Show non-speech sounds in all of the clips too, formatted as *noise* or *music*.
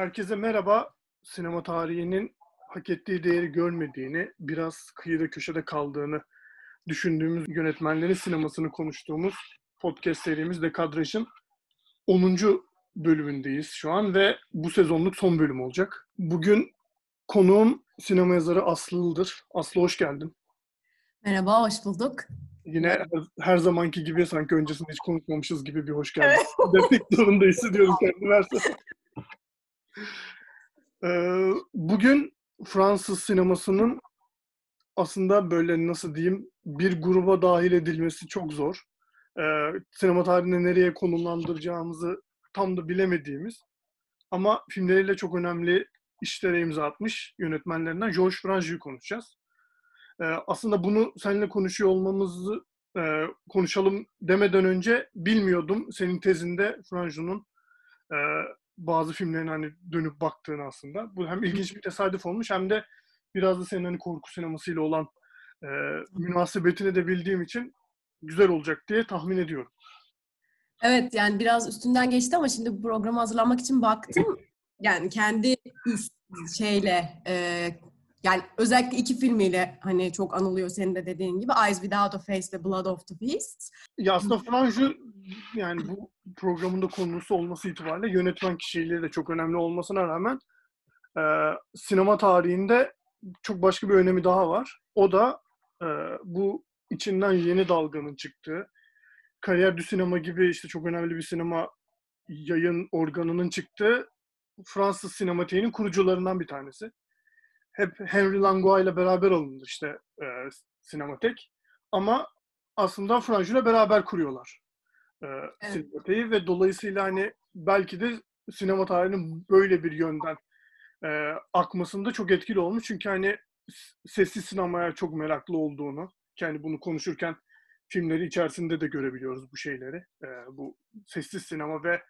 Herkese merhaba. Sinema tarihinin hak ettiği değeri görmediğini, biraz kıyıda köşede kaldığını düşündüğümüz yönetmenlerin sinemasını konuştuğumuz podcast serimiz Dekadraj'ın 10. bölümündeyiz şu an ve bu sezonluk son bölüm olacak. Bugün konuğum sinema yazarı Aslı Ildır. Aslı hoş geldin. Merhaba, hoş bulduk. Yine her, her zamanki gibi sanki öncesinde hiç konuşmamışız gibi bir hoş geldin. Evet. Demek zorunda hissediyorum kendimi her ee, bugün Fransız sinemasının aslında böyle nasıl diyeyim bir gruba dahil edilmesi çok zor. Ee, sinema tarihinde nereye konumlandıracağımızı tam da bilemediğimiz ama filmleriyle çok önemli işlere imza atmış yönetmenlerinden Georges Franju'yu konuşacağız. Ee, aslında bunu seninle konuşuyor olmamızı e, konuşalım demeden önce bilmiyordum senin tezinde Franju'nun e, bazı filmlerin hani dönüp baktığını aslında. Bu hem ilginç bir tesadüf olmuş hem de biraz da senin hani korku sinemasıyla olan e, münasebetini de bildiğim için güzel olacak diye tahmin ediyorum. Evet yani biraz üstünden geçti ama şimdi bu programı hazırlanmak için baktım. Yani kendi üst şeyle e, yani özellikle iki filmiyle hani çok anılıyor senin de dediğin gibi Eyes Without a Face ve Blood of the Beast. Ya aslında Franju yani bu programın da konusu olması itibariyle yönetmen kişiliği de çok önemli olmasına rağmen e, sinema tarihinde çok başka bir önemi daha var. O da e, bu içinden yeni dalganın çıktığı, Kariyer du Sinema gibi işte çok önemli bir sinema yayın organının çıktığı Fransız sinematiğinin kurucularından bir tanesi hep Henry Langlois ile beraber alındı işte e, sinematek. Ama aslında Franju ile beraber kuruyorlar e, evet. sinemateği ve dolayısıyla hani belki de sinema tarihinin böyle bir yönden e, akmasında çok etkili olmuş. Çünkü hani sessiz sinemaya çok meraklı olduğunu, yani bunu konuşurken filmleri içerisinde de görebiliyoruz bu şeyleri. E, bu sessiz sinema ve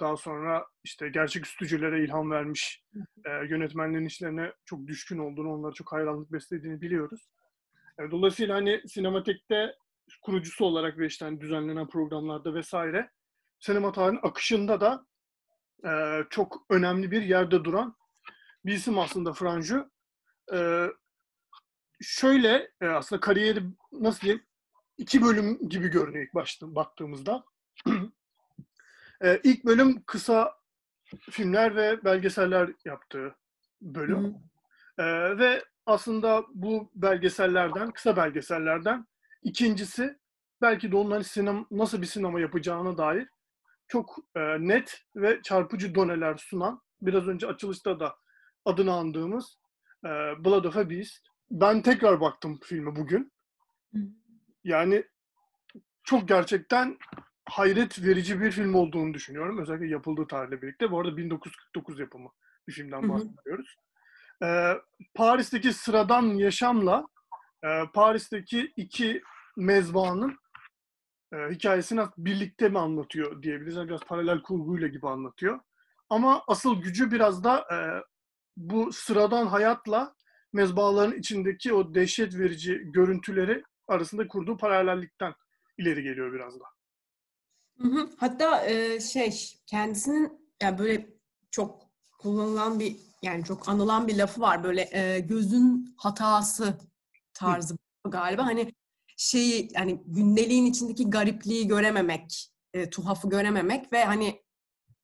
daha sonra işte gerçeküstücülere ilham vermiş e, yönetmenlerin işlerine çok düşkün olduğunu, onlara çok hayranlık beslediğini biliyoruz. E, dolayısıyla hani sinematekte kurucusu olarak ve işte hani düzenlenen programlarda vesaire sinema tarihinin akışında da e, çok önemli bir yerde duran bir isim aslında Franju. E, şöyle e, aslında kariyeri nasıl diyeyim iki bölüm gibi görünüyor ilk başta baktığımızda. Ee, ilk bölüm kısa filmler ve belgeseller yaptığı bölüm. Ee, ve aslında bu belgesellerden, kısa belgesellerden ikincisi belki de onların sinema, nasıl bir sinema yapacağına dair çok e, net ve çarpıcı doneler sunan, biraz önce açılışta da adını andığımız e, Blood of a Beast. Ben tekrar baktım filme bugün. Yani çok gerçekten hayret verici bir film olduğunu düşünüyorum. Özellikle yapıldığı tarihle birlikte. Bu arada 1949 yapımı bir filmden bahsediyoruz. Ee, Paris'teki sıradan yaşamla e, Paris'teki iki mezbahanın e, hikayesini birlikte mi anlatıyor diyebiliriz. Yani biraz paralel kurguyla gibi anlatıyor. Ama asıl gücü biraz da e, bu sıradan hayatla mezbahaların içindeki o dehşet verici görüntüleri arasında kurduğu paralellikten ileri geliyor biraz da. Hatta şey kendisinin yani böyle çok kullanılan bir yani çok anılan bir lafı var böyle gözün hatası tarzı hı. galiba hani şeyi yani gündeliğin içindeki garipliği görememek, tuhafı görememek ve hani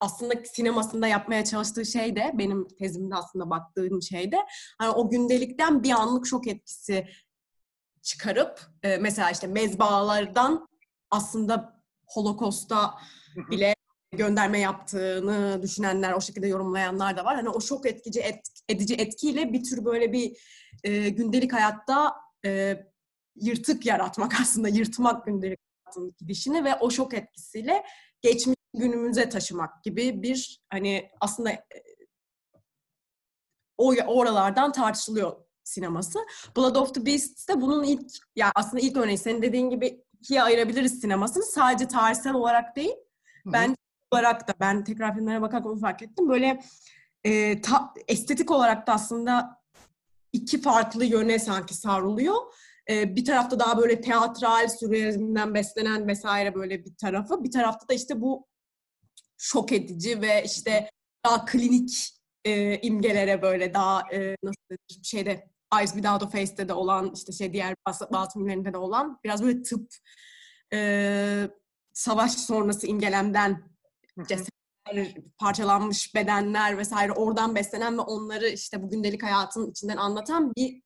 aslında sinemasında yapmaya çalıştığı şey de benim tezimde aslında baktığım şey de hani o gündelikten bir anlık şok etkisi çıkarıp mesela işte mezbahalardan aslında Holocaust'a bile gönderme yaptığını düşünenler, o şekilde yorumlayanlar da var. Hani o şok etkici et, edici etkiyle bir tür böyle bir e, gündelik hayatta e, yırtık yaratmak *laughs* aslında, yırtmak gündelik hayatın gidişini ve o şok etkisiyle geçmiş günümüze taşımak gibi bir hani aslında e, o oralardan tartışılıyor sineması. Blood of the Beast de bunun ilk, ya aslında ilk örneği senin dediğin gibi ikiye ayırabiliriz sinemasını. Sadece tarihsel olarak değil. Hı-hı. Ben olarak da ben tekrar filmlere bakarken onu fark ettim. Böyle e, ta, estetik olarak da aslında iki farklı yöne sanki savruluyor. E, bir tarafta daha böyle teatral, sürrealizmden beslenen vesaire böyle bir tarafı. Bir tarafta da işte bu şok edici ve işte daha klinik e, imgelere böyle daha e, nasıl denir, şeyde Eyes Without a Face'te de olan işte şey diğer bazı, filmlerinde de olan biraz böyle tıp e, savaş sonrası imgelemden cesetler, parçalanmış bedenler vesaire oradan beslenen ve onları işte bu gündelik hayatın içinden anlatan bir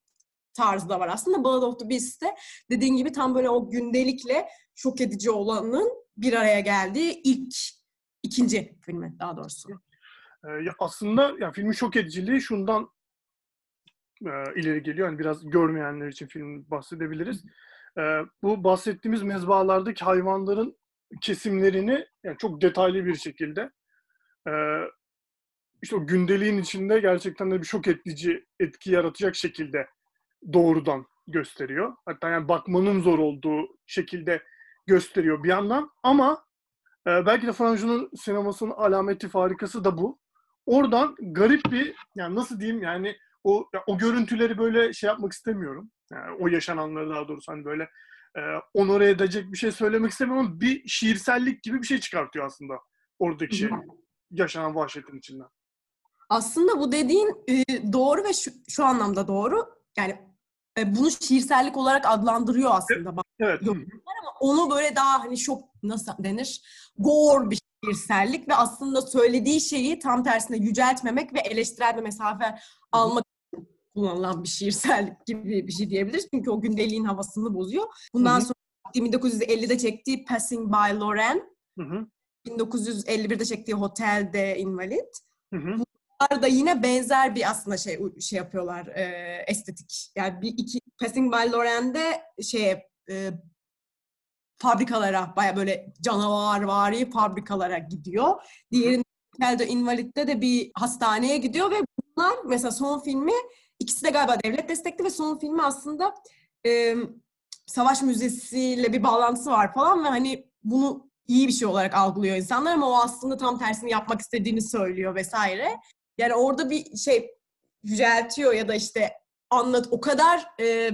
tarzı da var aslında. Blood of the Beast'te dediğin gibi tam böyle o gündelikle şok edici olanın bir araya geldiği ilk ikinci filmi daha doğrusu. Ee, ya aslında ya filmin şok ediciliği şundan e, ileri geliyor. Yani biraz görmeyenler için film bahsedebiliriz. E, bu bahsettiğimiz mezbahalardaki hayvanların kesimlerini yani çok detaylı bir şekilde e, işte o gündeliğin içinde gerçekten de bir şok edici etki yaratacak şekilde doğrudan gösteriyor. Hatta yani bakmanın zor olduğu şekilde gösteriyor bir yandan ama e, belki de Franjo'nun sinemasının alameti farikası da bu. Oradan garip bir yani nasıl diyeyim yani o o görüntüleri böyle şey yapmak istemiyorum. Yani o yaşananları daha doğrusu hani böyle e, onore edecek bir şey söylemek istemiyorum ama bir şiirsellik gibi bir şey çıkartıyor aslında oradaki şey, yaşanan vahşetin içinden. Aslında bu dediğin e, doğru ve şu, şu anlamda doğru. Yani e, bunu şiirsellik olarak adlandırıyor aslında. Evet. Yok, ama onu böyle daha hani şok nasıl denir? Gore bir şiirsellik ve aslında söylediği şeyi tam tersine yüceltmemek ve eleştirel bir mesafe almak kullanılan bir şirsellik gibi bir şey diyebiliriz. Çünkü o gündeliğin havasını bozuyor. Bundan hı hı. sonra 1950'de çektiği Passing by Loren, hı hı. 1951'de çektiği Hotel de Invalid. Hı hı. Bunlar da yine benzer bir aslında şey şey yapıyorlar e, estetik. Yani bir iki Passing by Loren'de şey e, fabrikalara baya böyle canavarvari fabrikalara gidiyor. Diğerinde Hotel de Invalid'de de bir hastaneye gidiyor ve bunlar mesela son filmi İkisi de galiba devlet destekli ve son filmi aslında e, savaş müzesiyle bir bağlantısı var falan ve hani bunu iyi bir şey olarak algılıyor insanlar ama o aslında tam tersini yapmak istediğini söylüyor vesaire. Yani orada bir şey yüceltiyor ya da işte anlat o kadar e,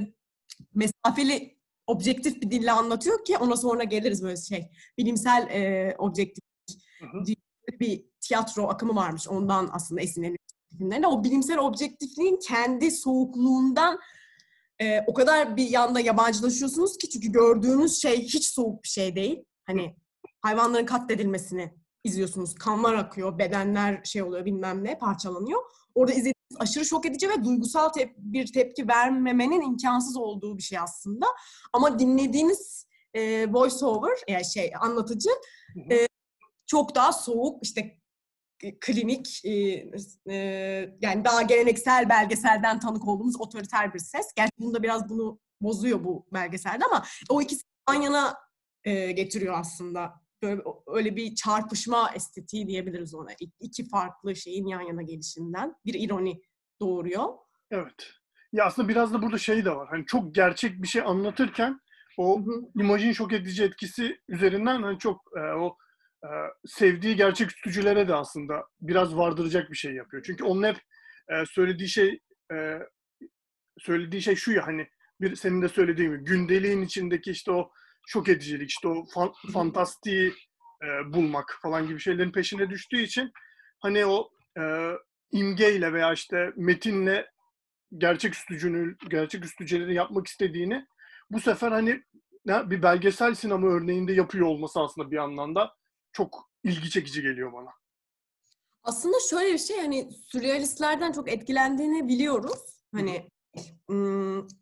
mesafeli objektif bir dille anlatıyor ki ona sonra geliriz böyle şey. Bilimsel e, objektif hı hı. bir tiyatro akımı varmış. Ondan aslında esinleniyor filmlerinde o bilimsel objektifliğin kendi soğukluğundan e, o kadar bir yanda yabancılaşıyorsunuz ki çünkü gördüğünüz şey hiç soğuk bir şey değil. Hani hayvanların katledilmesini izliyorsunuz. Kanlar akıyor, bedenler şey oluyor bilmem ne parçalanıyor. Orada izlediğiniz aşırı şok edici ve duygusal tep- bir tepki vermemenin imkansız olduğu bir şey aslında. Ama dinlediğiniz e, voice over yani şey anlatıcı e, çok daha soğuk işte klinik e, e, yani daha geleneksel belgeselden tanık olduğumuz otoriter bir ses. Gerçi bunda biraz bunu bozuyor bu belgeselde ama o ikisi yan yana e, getiriyor aslında. Böyle öyle bir çarpışma estetiği diyebiliriz ona. İki farklı şeyin yan yana gelişinden bir ironi doğuruyor. Evet. Ya aslında biraz da burada şey de var. Hani çok gerçek bir şey anlatırken o imajın şok edici etkisi üzerinden hani çok e, o e, sevdiği gerçek üstücülere de aslında biraz vardıracak bir şey yapıyor. Çünkü onun hep e, söylediği şey e, söylediği şey şu ya hani bir senin de söylediğin gibi gündeliğin içindeki işte o şok edicilik, işte o fan, fantastiği e, bulmak falan gibi şeylerin peşine düştüğü için hani o e, imgeyle veya işte metinle gerçek üstücünü, gerçek üstücüleri yapmak istediğini bu sefer hani bir belgesel sinema örneğinde yapıyor olması aslında bir anlamda çok ilgi çekici geliyor bana. Aslında şöyle bir şey hani sürrealistlerden çok etkilendiğini biliyoruz. Hani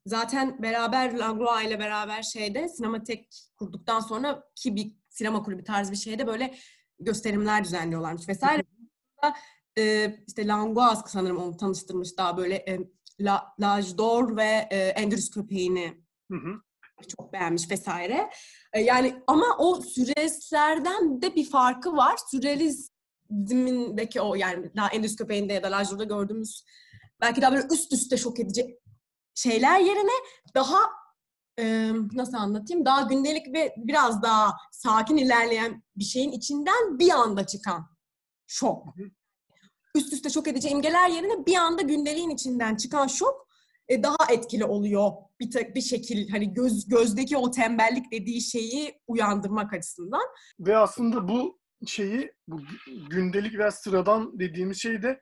zaten beraber Langlois ile beraber şeyde sinematek kurduktan sonra ki bir sinema kulübü tarzı bir şeyde böyle gösterimler düzenliyorlarmış vesaire. e, işte Langlois sanırım onu tanıştırmış daha böyle e, La, L'Age d'Or ve e, Andrews köpeğini hı hı çok beğenmiş vesaire. E, yani ama o sürrealistlerden de bir farkı var. Sürrealizmindeki o yani daha Endüstri Köpeği'nde ya da Lajur'da gördüğümüz belki daha böyle üst üste şok edici şeyler yerine daha e, nasıl anlatayım daha gündelik ve biraz daha sakin ilerleyen bir şeyin içinden bir anda çıkan şok. Üst üste şok edici imgeler yerine bir anda gündeliğin içinden çıkan şok e, daha etkili oluyor bir tek bir şekil hani göz gözdeki o tembellik dediği şeyi uyandırmak açısından. Ve aslında bu şeyi bu gündelik ve sıradan dediğimiz şeyi de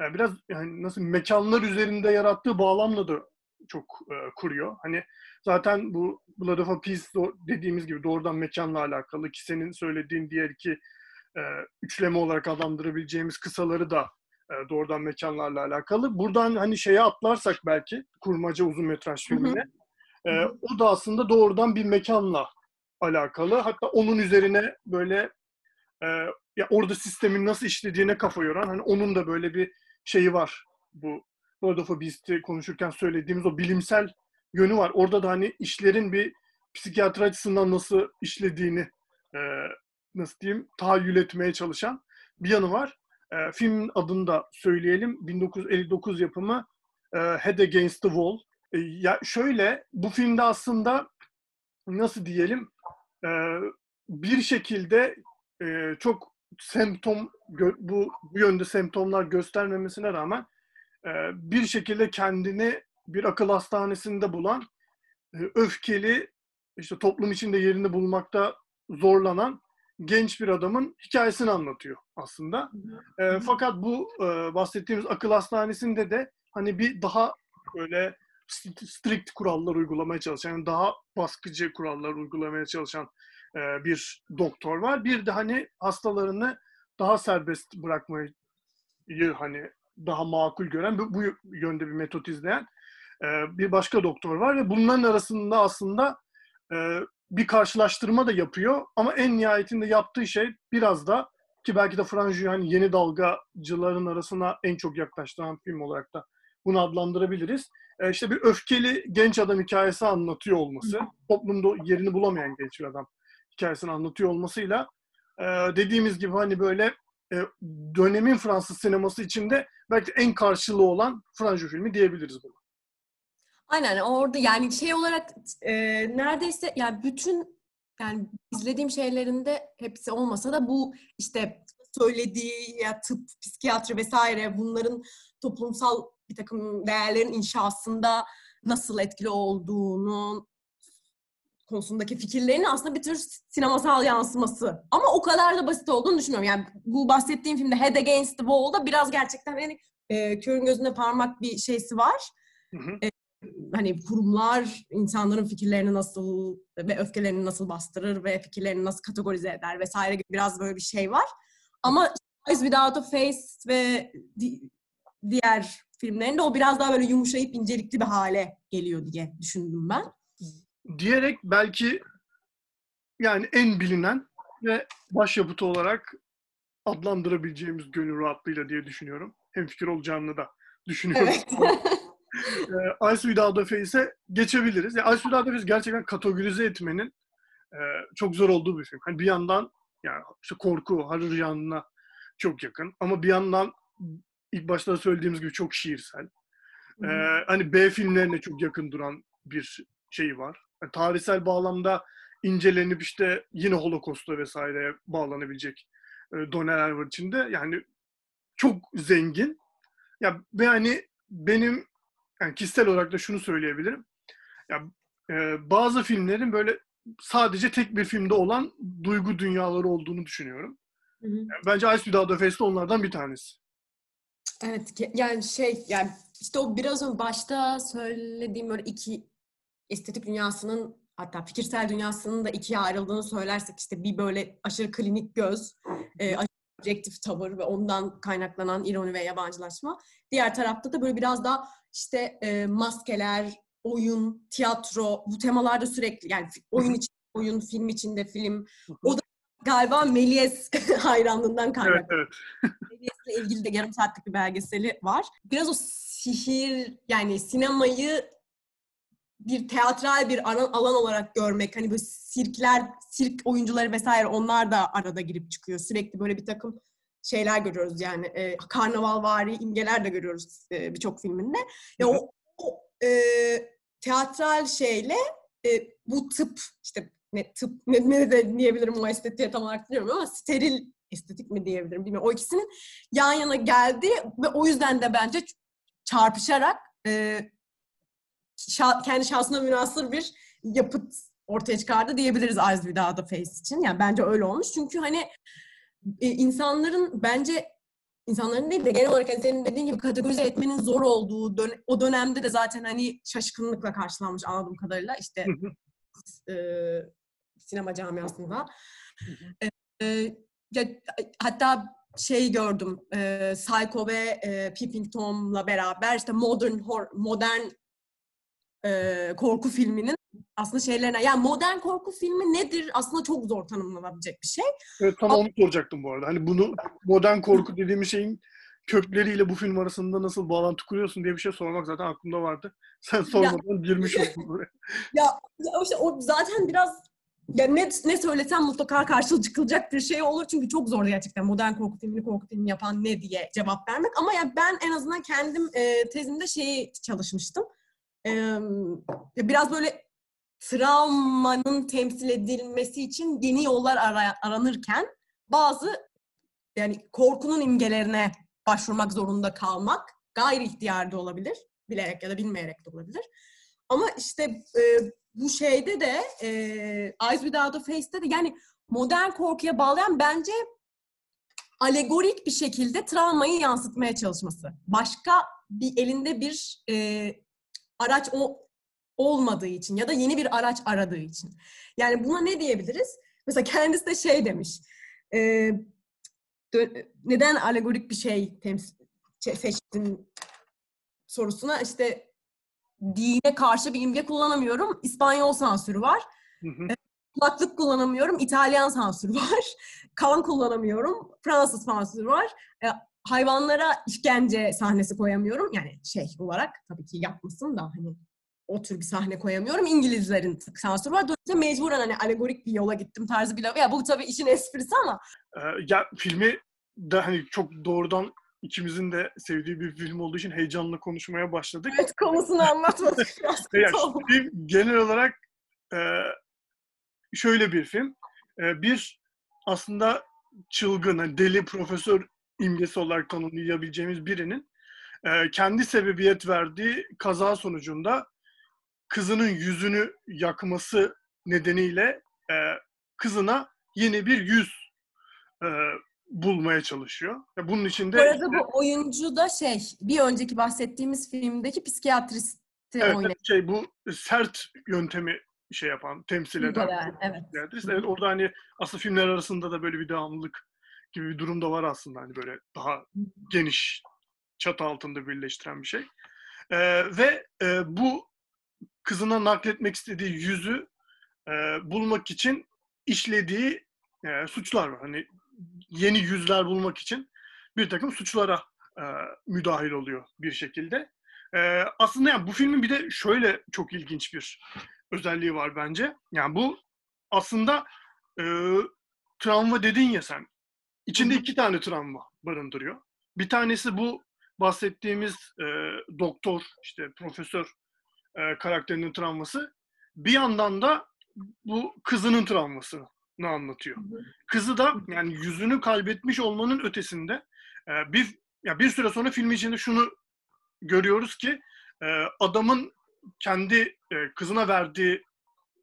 yani biraz yani nasıl mekanlar üzerinde yarattığı bağlamla da çok e, kuruyor. Hani zaten bu Blood of a Peace dediğimiz gibi doğrudan mekanla alakalı ki senin söylediğin diğer iki e, üçleme olarak adlandırabileceğimiz kısaları da e, doğrudan mekanlarla alakalı. Buradan hani şeye atlarsak belki kurmaca uzun metraj filmine e, o da aslında doğrudan bir mekanla alakalı. Hatta onun üzerine böyle e, ya orada sistemin nasıl işlediğine kafa yoran hani onun da böyle bir şeyi var. Bu Lord of the Beast'i konuşurken söylediğimiz o bilimsel yönü var. Orada da hani işlerin bir psikiyatri açısından nasıl işlediğini e, nasıl diyeyim tahayyül etmeye çalışan bir yanı var. E, filmin adını da söyleyelim. 1959 yapımı e, Head Against the Wall. E, ya şöyle bu filmde aslında nasıl diyelim e, bir şekilde e, çok semptom bu, bu yönde semptomlar göstermemesine rağmen e, bir şekilde kendini bir akıl hastanesinde bulan e, öfkeli işte toplum içinde yerini bulmakta zorlanan genç bir adamın hikayesini anlatıyor aslında. E, fakat bu e, bahsettiğimiz akıl hastanesinde de hani bir daha böyle strict kurallar uygulamaya çalışan, yani daha baskıcı kurallar uygulamaya çalışan e, bir doktor var. Bir de hani hastalarını daha serbest bırakmayı hani daha makul gören, bu, bu yönde bir metot izleyen e, bir başka doktor var ve bunların arasında aslında e, bir karşılaştırma da yapıyor ama en nihayetinde yaptığı şey biraz da ki belki de Franju'yu hani yeni dalgacıların arasına en çok yaklaştıran film olarak da bunu adlandırabiliriz. E, işte bir öfkeli genç adam hikayesi anlatıyor olması, toplumda yerini bulamayan genç bir adam hikayesini anlatıyor olmasıyla e, dediğimiz gibi hani böyle e, dönemin Fransız sineması içinde belki en karşılığı olan Franjo filmi diyebiliriz bunu. Aynen orada yani şey olarak e, neredeyse yani bütün yani izlediğim şeylerinde hepsi olmasa da bu işte söylediği ya tıp, psikiyatri vesaire bunların toplumsal bir takım değerlerin inşasında nasıl etkili olduğunu konusundaki fikirlerini aslında bir tür sinemasal yansıması. Ama o kadar da basit olduğunu düşünmüyorum. Yani bu bahsettiğim filmde Head Against the Wall'da biraz gerçekten hani e, körün gözünde parmak bir şeysi var. Hı hı. E, hani kurumlar insanların fikirlerini nasıl ve öfkelerini nasıl bastırır ve fikirlerini nasıl kategorize eder vesaire gibi biraz böyle bir şey var. Ama Eyes Without a Face ve diğer filmlerinde o biraz daha böyle yumuşayıp incelikli bir hale geliyor diye düşündüm ben. Diyerek belki yani en bilinen ve başyapıtı olarak adlandırabileceğimiz gönül rahatlığıyla diye düşünüyorum. Hem fikir olacağını da düşünüyorum. Evet. *laughs* e, Ice Without a Face'e geçebiliriz. Yani Ice Without a Face gerçekten kategorize etmenin e, çok zor olduğu bir film. Hani bir yandan yani işte korku, horror yanına çok yakın ama bir yandan ilk başta söylediğimiz gibi çok şiirsel. Ee, hani B filmlerine çok yakın duran bir şey var. Yani tarihsel bağlamda incelenip işte yine Holocaust'a vesaireye bağlanabilecek e, doneler var içinde. Yani çok zengin. Ya ve hani benim yani kişisel olarak da şunu söyleyebilirim. Ya e, bazı filmlerin böyle sadece tek bir filmde olan duygu dünyaları olduğunu düşünüyorum. Hı hı. Yani bence Ice Without a Face'de onlardan bir tanesi. Evet yani şey yani işte o biraz önce başta söylediğim böyle iki estetik dünyasının hatta fikirsel dünyasının da ikiye ayrıldığını söylersek işte bir böyle aşırı klinik göz, e, aşırı objektif tavır ve ondan kaynaklanan ironi ve yabancılaşma. Diğer tarafta da böyle biraz daha işte e, maskeler, oyun, tiyatro bu temalarda sürekli yani oyun için oyun, film içinde film. O da galiba Méliès *laughs* hayranlığından kaynaklı. Evet, *laughs* evet. Méliès'le ilgili de yarım saatlik bir belgeseli var. Biraz o sihir yani sinemayı bir teatral bir alan, alan olarak görmek hani böyle sirkler, sirk oyuncuları vesaire onlar da arada girip çıkıyor. Sürekli böyle bir takım şeyler görüyoruz yani e, karnavalvari imgeler de görüyoruz e, birçok filminde. Ya o, o e, teatral şeyle e, bu tıp işte ne tıp ne, ne de diyebilirim o estetiğe tam olarak bilmiyorum ama steril estetik mi diyebilirim bilmiyorum. O ikisinin yan yana geldi ve o yüzden de bence çarpışarak e, şa- kendi şahsına münasır bir yapıt ortaya çıkardı diyebiliriz Eyes Without a Face için. Yani bence öyle olmuş. Çünkü hani e, insanların bence insanların değil de genel olarak hani senin dediğin gibi kategorize etmenin zor olduğu dön- o dönemde de zaten hani şaşkınlıkla karşılanmış anladığım kadarıyla işte e, sinema camiasında. E, e, ya, hatta şey gördüm e, Psycho ve e, Peeping Tom'la beraber işte modern hor- modern e, korku filminin aslında şeylerine yani modern korku filmi nedir aslında çok zor tanımlanabilecek bir şey. Evet tam onu soracaktım bu arada. Hani bunu modern korku dediğimiz şeyin kökleriyle bu film arasında nasıl bağlantı kuruyorsun diye bir şey sormak zaten aklımda vardı. Sen sormadan girmiş *laughs* oldun buraya. Ya, ya işte o zaten biraz ya ne, ne söylesem mutlaka karşılığı çıkılacak bir şey olur çünkü çok zor gerçekten modern korku filmini korku filmi yapan ne diye cevap vermek ama ya ben en azından kendim e, tezimde şeyi çalışmıştım. E, biraz böyle travmanın temsil edilmesi için yeni yollar ara, aranırken bazı yani korkunun imgelerine başvurmak zorunda kalmak gayri ihtiyarda olabilir. Bilerek ya da bilmeyerek de olabilir. Ama işte e, bu şeyde de e, Eyes Without a Face'te de yani modern korkuya bağlayan bence alegorik bir şekilde travmayı yansıtmaya çalışması. Başka bir elinde bir e, araç o olmadığı için ya da yeni bir araç aradığı için. Yani buna ne diyebiliriz? Mesela kendisi de şey demiş. E, neden alegorik bir şey temsil şey seçtin sorusuna işte dine karşı bir imge kullanamıyorum. İspanyol sansürü var. Hı hı. Kulaklık kullanamıyorum. İtalyan sansürü var. *laughs* Kan kullanamıyorum. Fransız sansürü var. Hayvanlara işkence sahnesi koyamıyorum. Yani şey olarak tabii ki yapmasın da hani o tür bir sahne koyamıyorum. İngilizlerin sansürü var. Dolayısıyla mecburen hani alegorik bir yola gittim tarzı bir laf. Ya bu tabii işin esprisi ama. Ee, ya filmi de hani çok doğrudan ikimizin de sevdiği bir film olduğu için heyecanla konuşmaya başladık. Evet konusunu anlatmadık *laughs* biraz. Ya, film genel olarak e, şöyle bir film. E, bir aslında çılgın, hani deli profesör imgesi olarak tanımlayabileceğimiz birinin e, kendi sebebiyet verdiği kaza sonucunda kızının yüzünü yakması nedeniyle e, kızına yeni bir yüz e, bulmaya çalışıyor. Ve bunun için de Bu arada bu oyuncu da şey, bir önceki bahsettiğimiz filmdeki psikiyatristi evet, oynayan. şey bu sert yöntemi şey yapan, temsil eden evet. Evet orada hani aslında filmler arasında da böyle bir devamlılık gibi bir durum da var aslında hani böyle daha geniş çatı altında birleştiren bir şey. Ee, ve e, bu kızına nakletmek istediği yüzü e, bulmak için işlediği e, suçlar var. Hani yeni yüzler bulmak için bir takım suçlara e, müdahil oluyor bir şekilde. E, aslında yani bu filmin bir de şöyle çok ilginç bir özelliği var bence. Yani bu aslında e, travma dedin ya sen. İçinde iki tane travma barındırıyor. Bir tanesi bu bahsettiğimiz e, doktor, işte profesör e, karakterinin travması. Bir yandan da bu kızının travmasını anlatıyor. Kızı da yani yüzünü kaybetmiş olmanın ötesinde e, bir ya bir süre sonra film içinde şunu görüyoruz ki e, adamın kendi e, kızına verdiği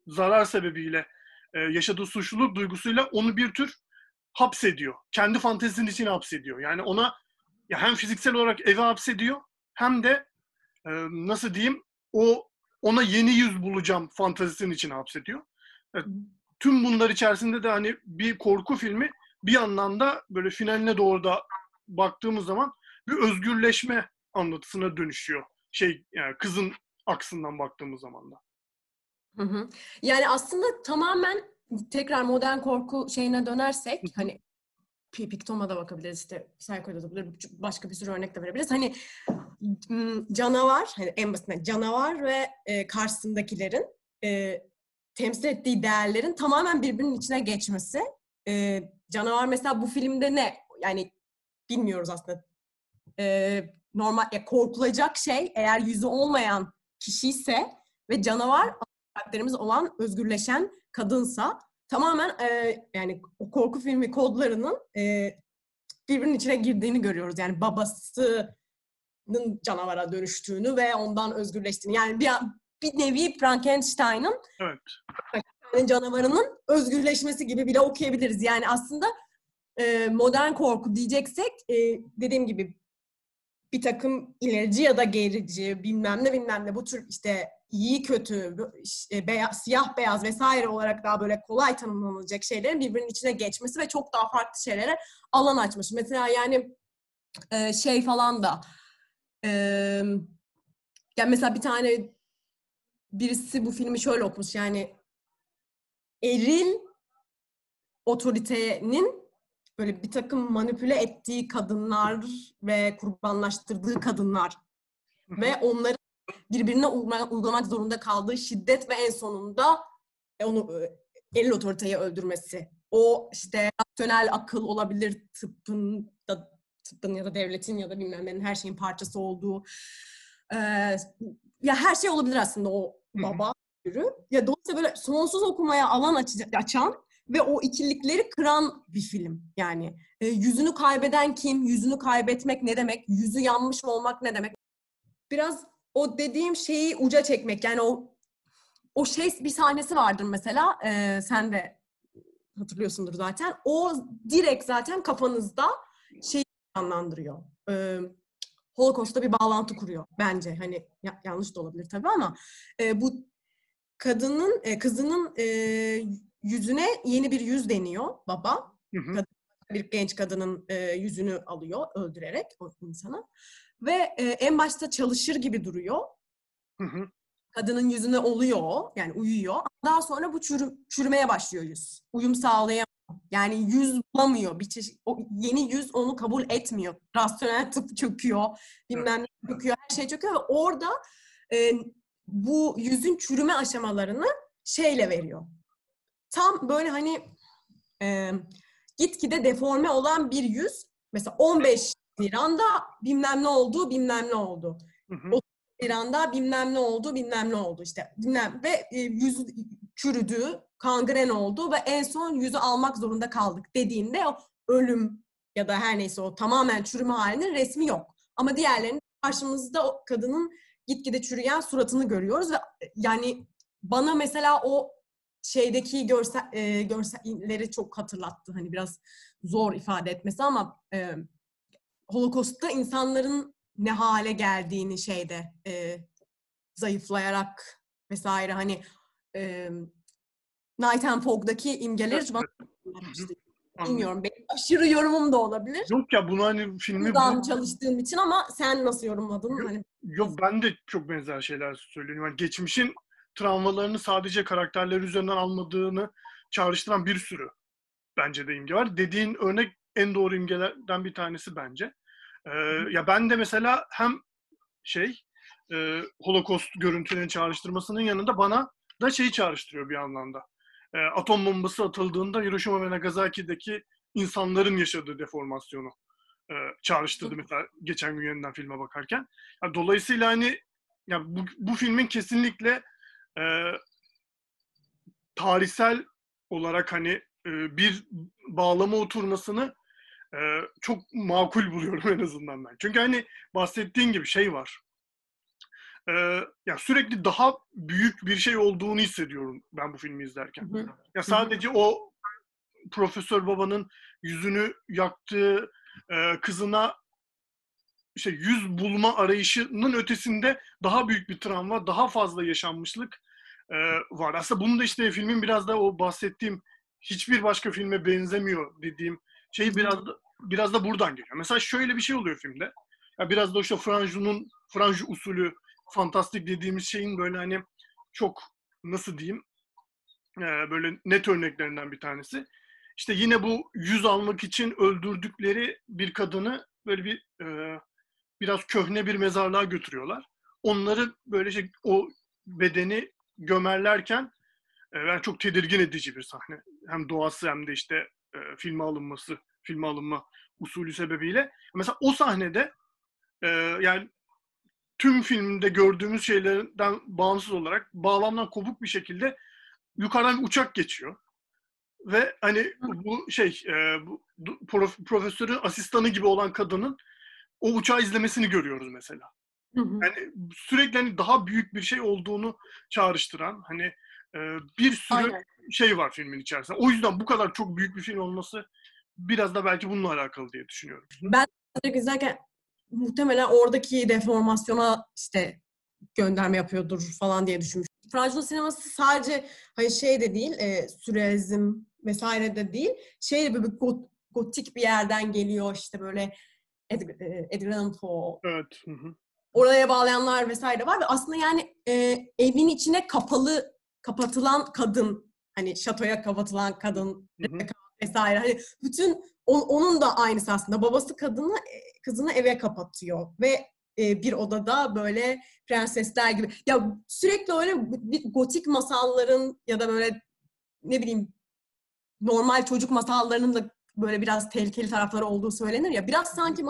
zarar sebebiyle e, yaşadığı suçluluk duygusuyla onu bir tür hapsediyor. Kendi fantezisinin içine hapsediyor. Yani ona ya hem fiziksel olarak eve hapsediyor hem de e, nasıl diyeyim o ona yeni yüz bulacağım fantezisinin içine hapsediyor. E, tüm bunlar içerisinde de hani bir korku filmi bir yandan da böyle finaline doğru da baktığımız zaman bir özgürleşme anlatısına dönüşüyor. Şey yani kızın aksından baktığımız zaman da. Yani aslında tamamen tekrar modern korku şeyine dönersek hani Pictom'a da bakabiliriz işte Psycho'da da bakabiliriz, başka bir sürü örnek de verebiliriz. Hani canavar, hani en basitinden canavar ve e, karşısındakilerin e, temsil ettiği değerlerin tamamen birbirinin içine geçmesi. E, canavar mesela bu filmde ne? Yani bilmiyoruz aslında. E, normal ya korkulacak şey eğer yüzü olmayan kişi ise ve canavar karakterimiz olan özgürleşen kadınsa tamamen e, yani o korku filmi kodlarının e, birbirinin içine girdiğini görüyoruz. Yani babasının canavara dönüştüğünü ve ondan özgürleştiğini. Yani bir, bir nevi Frankenstein'ın Evet. canavarının özgürleşmesi gibi bile okuyabiliriz. Yani aslında e, modern korku diyeceksek e, dediğim gibi bir takım ilerici ya da gerici bilmem ne bilmem ne bu tür işte iyi kötü işte beyaz, siyah beyaz vesaire olarak daha böyle kolay tanımlanacak şeylerin birbirinin içine geçmesi ve çok daha farklı şeylere alan açmış. Mesela yani e, şey falan da e, yani mesela bir tane birisi bu filmi şöyle okumuş yani eril otoritenin böyle bir takım manipüle ettiği kadınlar ve kurbanlaştırdığı kadınlar ve onları birbirine uygulamak zorunda kaldığı şiddet ve en sonunda onu e, eril otoriteyi öldürmesi. O işte rasyonel akıl olabilir tıbbın da tıbbın ya da devletin ya da bilmem nenin her şeyin parçası olduğu e, ya her şey olabilir aslında o baba yürü. Ya dolayısıyla böyle sonsuz okumaya alan açan ve o ikililikleri kıran bir film. Yani e, yüzünü kaybeden kim, yüzünü kaybetmek ne demek, yüzü yanmış olmak ne demek. Biraz o dediğim şeyi uca çekmek yani o o şey bir sahnesi vardır mesela e, sen de hatırlıyorsundur zaten. O direkt zaten kafanızda şey anlandırıyor. E, Holocaust'ta bir bağlantı kuruyor bence. Hani ya, yanlış da olabilir tabii ama e, bu kadının e, kızının e, yüzüne yeni bir yüz deniyor baba. Hı hı. Kadın, bir genç kadının e, yüzünü alıyor öldürerek o insana. Ve e, en başta çalışır gibi duruyor. Hı hı. Kadının yüzüne oluyor yani uyuyor. Daha sonra bu çürü, çürümeye başlıyor yüz. Uyum sağlayamıyor. Yani yüz bulamıyor. Bir çeşit, o yeni yüz onu kabul etmiyor. Rasyonel tıp çöküyor. Bilmem ne çöküyor. Her şey çöküyor ve orada e, bu yüzün çürüme aşamalarını şeyle veriyor tam böyle hani e, gitgide deforme olan bir yüz mesela 15 Haziran'da bilmem ne oldu, bilmem ne oldu. Hı hı. 30 Haziran'da bilmem ne oldu, bilmem ne oldu işte. Bilmem ve e, yüz çürüdü, kangren oldu ve en son yüzü almak zorunda kaldık dediğinde o ölüm ya da her neyse o tamamen çürüme halinin resmi yok. Ama diğerlerinin karşımızda o kadının gitgide çürüyen suratını görüyoruz ve yani bana mesela o şeydeki görsel, e, görselleri çok hatırlattı. Hani biraz zor ifade etmesi ama e, Holocaust'ta insanların ne hale geldiğini şeyde e, zayıflayarak vesaire hani e, Night and Fog'daki imgeleri bana Bilmiyorum. Benim aşırı yorumum da olabilir. Yok ya bunu hani filmi... Buradan bu... çalıştığım için ama sen nasıl yorumladın? Yok, hani... yok ben de çok benzer şeyler söylüyorum. Yani geçmişin travmalarını sadece karakterler üzerinden almadığını çağrıştıran bir sürü bence de imge var. Dediğin örnek en doğru imgelerden bir tanesi bence. Ee, ya ben de mesela hem şey e, Holocaust görüntülerini çağrıştırmasının yanında bana da şeyi çağrıştırıyor bir anlamda. E, atom bombası atıldığında Hiroşima ve Nagasaki'deki insanların yaşadığı deformasyonu e, çağrıştırdı mesela geçen gün yeniden filme bakarken. Yani dolayısıyla hani ya bu, bu filmin kesinlikle e, tarihsel olarak hani e, bir bağlama oturmasını e, çok makul buluyorum *laughs* en azından ben. Çünkü hani bahsettiğin gibi şey var. E, ya sürekli daha büyük bir şey olduğunu hissediyorum ben bu filmi izlerken. Hı. Ya sadece hı. o profesör babanın yüzünü yaktığı e, kızına işte yüz bulma arayışının ötesinde daha büyük bir travma, daha fazla yaşanmışlık e, var. Aslında bunu da işte filmin biraz da o bahsettiğim hiçbir başka filme benzemiyor dediğim şey biraz da, biraz da buradan geliyor. Mesela şöyle bir şey oluyor filmde. Ya biraz da işte Franju'nun Franju usulü fantastik dediğimiz şeyin böyle hani çok nasıl diyeyim e, böyle net örneklerinden bir tanesi. İşte yine bu yüz almak için öldürdükleri bir kadını böyle bir e, biraz köhne bir mezarlığa götürüyorlar. Onları böyle şey o bedeni gömerlerken e, ben çok tedirgin edici bir sahne. Hem doğası hem de işte e, filme alınması, filme alınma usulü sebebiyle. Mesela o sahnede e, yani tüm filmde gördüğümüz şeylerden bağımsız olarak bağlamdan kopuk bir şekilde yukarıdan bir uçak geçiyor. Ve hani bu şey e, bu prof, profesörün asistanı gibi olan kadının o uçağı izlemesini görüyoruz mesela. Hı hı. Yani sürekli hani daha büyük bir şey olduğunu çağrıştıran hani bir sürü Aynen. şey var filmin içerisinde. O yüzden bu kadar çok büyük bir film olması biraz da belki bununla alakalı diye düşünüyorum. Ben izlerken muhtemelen oradaki deformasyona işte gönderme yapıyordur falan diye düşünmüştüm. Fransız sineması sadece hani şey de değil, e, sürrealizm vesaire de değil. Şey böyle bir got, gotik bir yerden geliyor işte böyle Edgar, Edgar Allan Poe. Evet. Hı hı. Oraya bağlayanlar vesaire var ve aslında yani e, evin içine kapalı kapatılan kadın hani şatoya kapatılan kadın Hı hı. vesaire. Hani bütün o- onun da aynısı aslında. Babası kadını e, kızını eve kapatıyor ve e, bir odada böyle prensesler gibi. Ya sürekli öyle bir gotik masalların ya da böyle ne bileyim normal çocuk masallarının da böyle biraz tehlikeli tarafları olduğu söylenir ya. Biraz sanki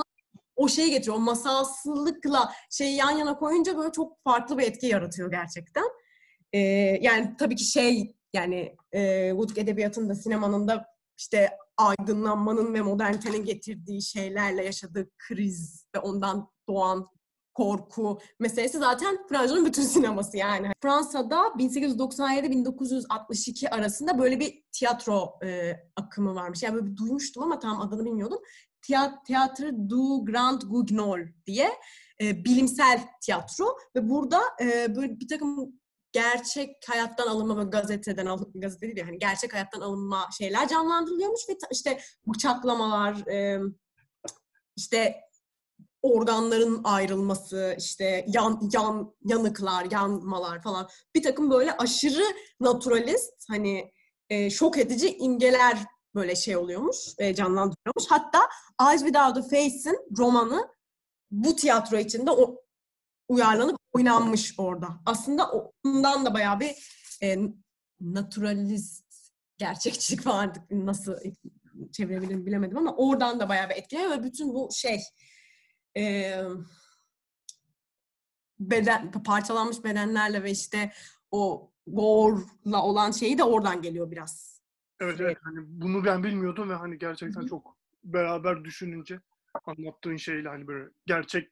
o şeyi getiriyor. O masalsızlıkla şeyi yan yana koyunca böyle çok farklı bir etki yaratıyor gerçekten. Ee, yani tabii ki şey yani e, gotik edebiyatın da sinemanın da işte aydınlanmanın ve modernitenin getirdiği şeylerle yaşadığı kriz ve ondan doğan korku meselesi zaten Fransa'nın bütün sineması yani. Fransa'da 1897-1962 arasında böyle bir tiyatro e, akımı varmış. Yani böyle bir duymuştum ama tam adını bilmiyordum. Théâtre du Grand Guignol diye e, bilimsel tiyatro ve burada e, böyle bir takım gerçek hayattan alınma böyle gazeteden al, gazete değil de hani gerçek hayattan alınma şeyler canlandırılıyormuş ve işte bıçaklamalar, e, işte organların ayrılması, işte yan, yan yanıklar, yanmalar falan bir takım böyle aşırı naturalist hani e, şok edici imgeler böyle şey oluyormuş, e, canlandırıyormuş. Hatta Eyes Without a Face'in romanı bu tiyatro içinde o uyarlanıp oynanmış orada. Aslında ondan da bayağı bir e, naturalist gerçekçilik *laughs* var artık nasıl çevirebilirim bilemedim ama oradan da bayağı bir etkileniyor ve bütün bu şey e, beden parçalanmış bedenlerle ve işte o gore'la olan şeyi de oradan geliyor biraz. Evet evet hani bunu ben bilmiyordum ve hani gerçekten Hı hı. çok beraber düşününce anlattığın şeyle hani böyle gerçek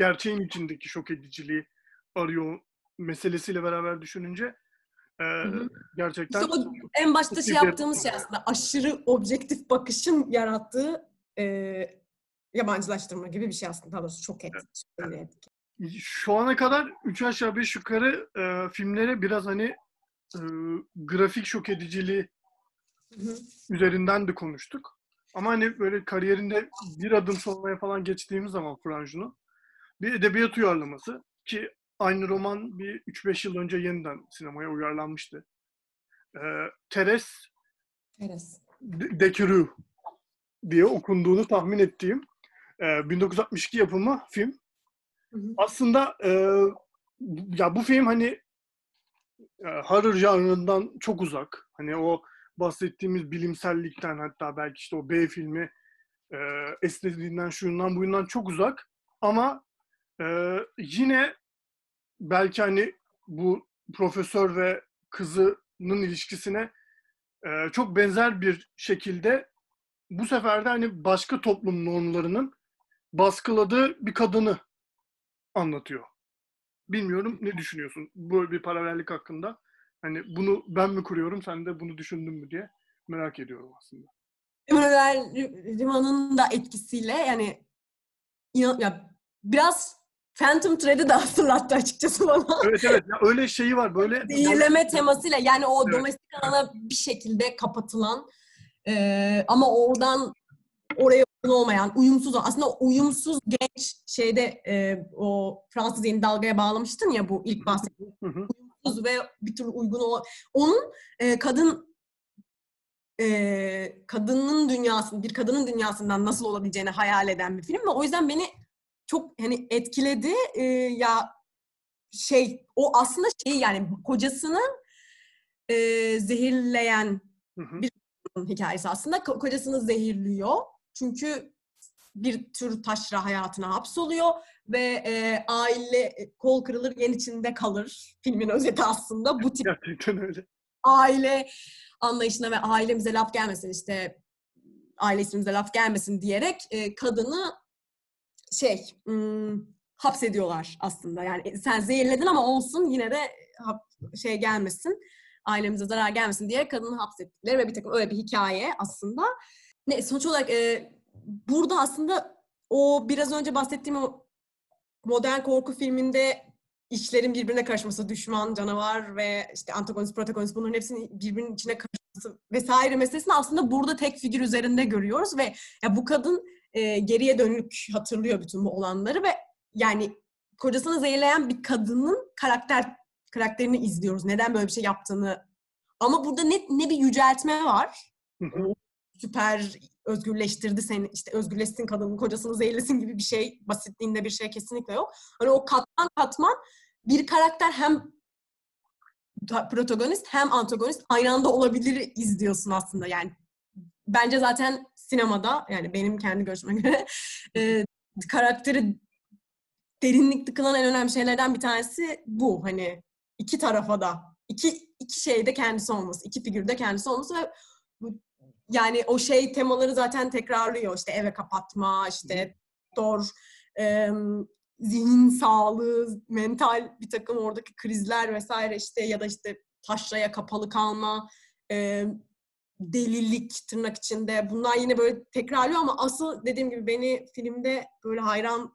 gerçeğin içindeki şok ediciliği arıyor meselesiyle beraber düşününce e, gerçekten İşte o en başta şey yaptığımız şey aslında aşırı objektif bakışın yarattığı e, yabancılaştırma gibi bir şey aslında. Daha doğrusu çok etki. şu ana kadar 3 aşağı 5 yukarı e, filmlere biraz hani e, grafik şok ediciliği Hı hı. üzerinden de konuştuk. Ama hani böyle kariyerinde bir adım sonraya falan geçtiğimiz zaman Franjun'un bir edebiyat uyarlaması ki aynı roman bir 3-5 yıl önce yeniden sinemaya uyarlanmıştı. Ee, Teres Teres. de Decru diye okunduğunu tahmin ettiğim e, 1962 yapımı film. Hı hı. Aslında e, ya bu film hani e, horror janrından çok uzak. Hani o bahsettiğimiz bilimsellikten hatta belki işte o B filmi e, estetiğinden şundan buyundan çok uzak. Ama e, yine belki hani bu profesör ve kızının ilişkisine e, çok benzer bir şekilde bu sefer de hani başka toplum normlarının baskıladığı bir kadını anlatıyor. Bilmiyorum ne düşünüyorsun böyle bir paralellik hakkında? Hani bunu ben mi kuruyorum, sen de bunu düşündün mü diye merak ediyorum aslında. Emanuel Riman'ın da etkisiyle yani ya biraz Phantom Thread'i de hatırlattı açıkçası bana. Evet evet ya öyle şeyi var böyle *laughs* Zehirleme temasıyla yani o Evet. domestik alana bir şekilde kapatılan e, ama oradan oraya uygun olmayan, uyumsuz aslında uyumsuz genç şeyde e, o Fransız yeni dalgaya bağlamıştın ya bu ilk bahsettiğim uyumsuz ve bir türlü uygun olan onun e, kadın e, kadının dünyasını bir kadının dünyasından nasıl olabileceğini hayal eden bir film ve o yüzden beni çok hani etkiledi E, ya şey o aslında şey yani kocasını e, zehirleyen Hı hı. hikayesi aslında Ko- kocasını zehirliyor çünkü bir tür taşra hayatına hapsoluyor ve e, aile kol kırılır yen içinde kalır filmin özeti aslında bu tip *laughs* Gerçekten öyle. aile anlayışına ve ailemize laf gelmesin işte aile ismimize laf gelmesin diyerek e, kadını şey hmm, hapsediyorlar aslında. Yani sen zehirledin ama olsun yine de hap- şey gelmesin ailemize zarar gelmesin diye kadını hapsettikleri ve bir takım öyle bir hikaye aslında. Ne, sonuç olarak e, burada aslında o biraz önce bahsettiğim o modern korku filminde işlerin birbirine karışması, düşman, canavar ve işte antagonist, protagonist bunların hepsinin birbirinin içine karışması vesaire meselesini aslında burada tek figür üzerinde görüyoruz ve ya bu kadın e, geriye dönük hatırlıyor bütün bu olanları ve yani kocasını zehirleyen bir kadının karakter karakterini izliyoruz. Neden böyle bir şey yaptığını. Ama burada ne, ne bir yüceltme var. Süper özgürleştirdi seni. işte özgürleşsin kadının kocasını zehirlesin gibi bir şey. Basitliğinde bir şey kesinlikle yok. Hani o katman katman bir karakter hem protagonist hem antagonist aynı anda olabilir izliyorsun aslında. Yani bence zaten sinemada yani benim kendi görüşüme göre e, karakteri derinlik kılan en önemli şeylerden bir tanesi bu. Hani iki tarafa da iki iki şeyde kendisi olması, iki figürde kendisi olması ve yani o şey temaları zaten tekrarlıyor. İşte eve kapatma, işte doğru e, zihin sağlığı, mental bir takım oradaki krizler vesaire işte ya da işte taşraya kapalı kalma, e, delilik tırnak içinde bunlar yine böyle tekrarlıyor ama asıl dediğim gibi beni filmde böyle hayranlık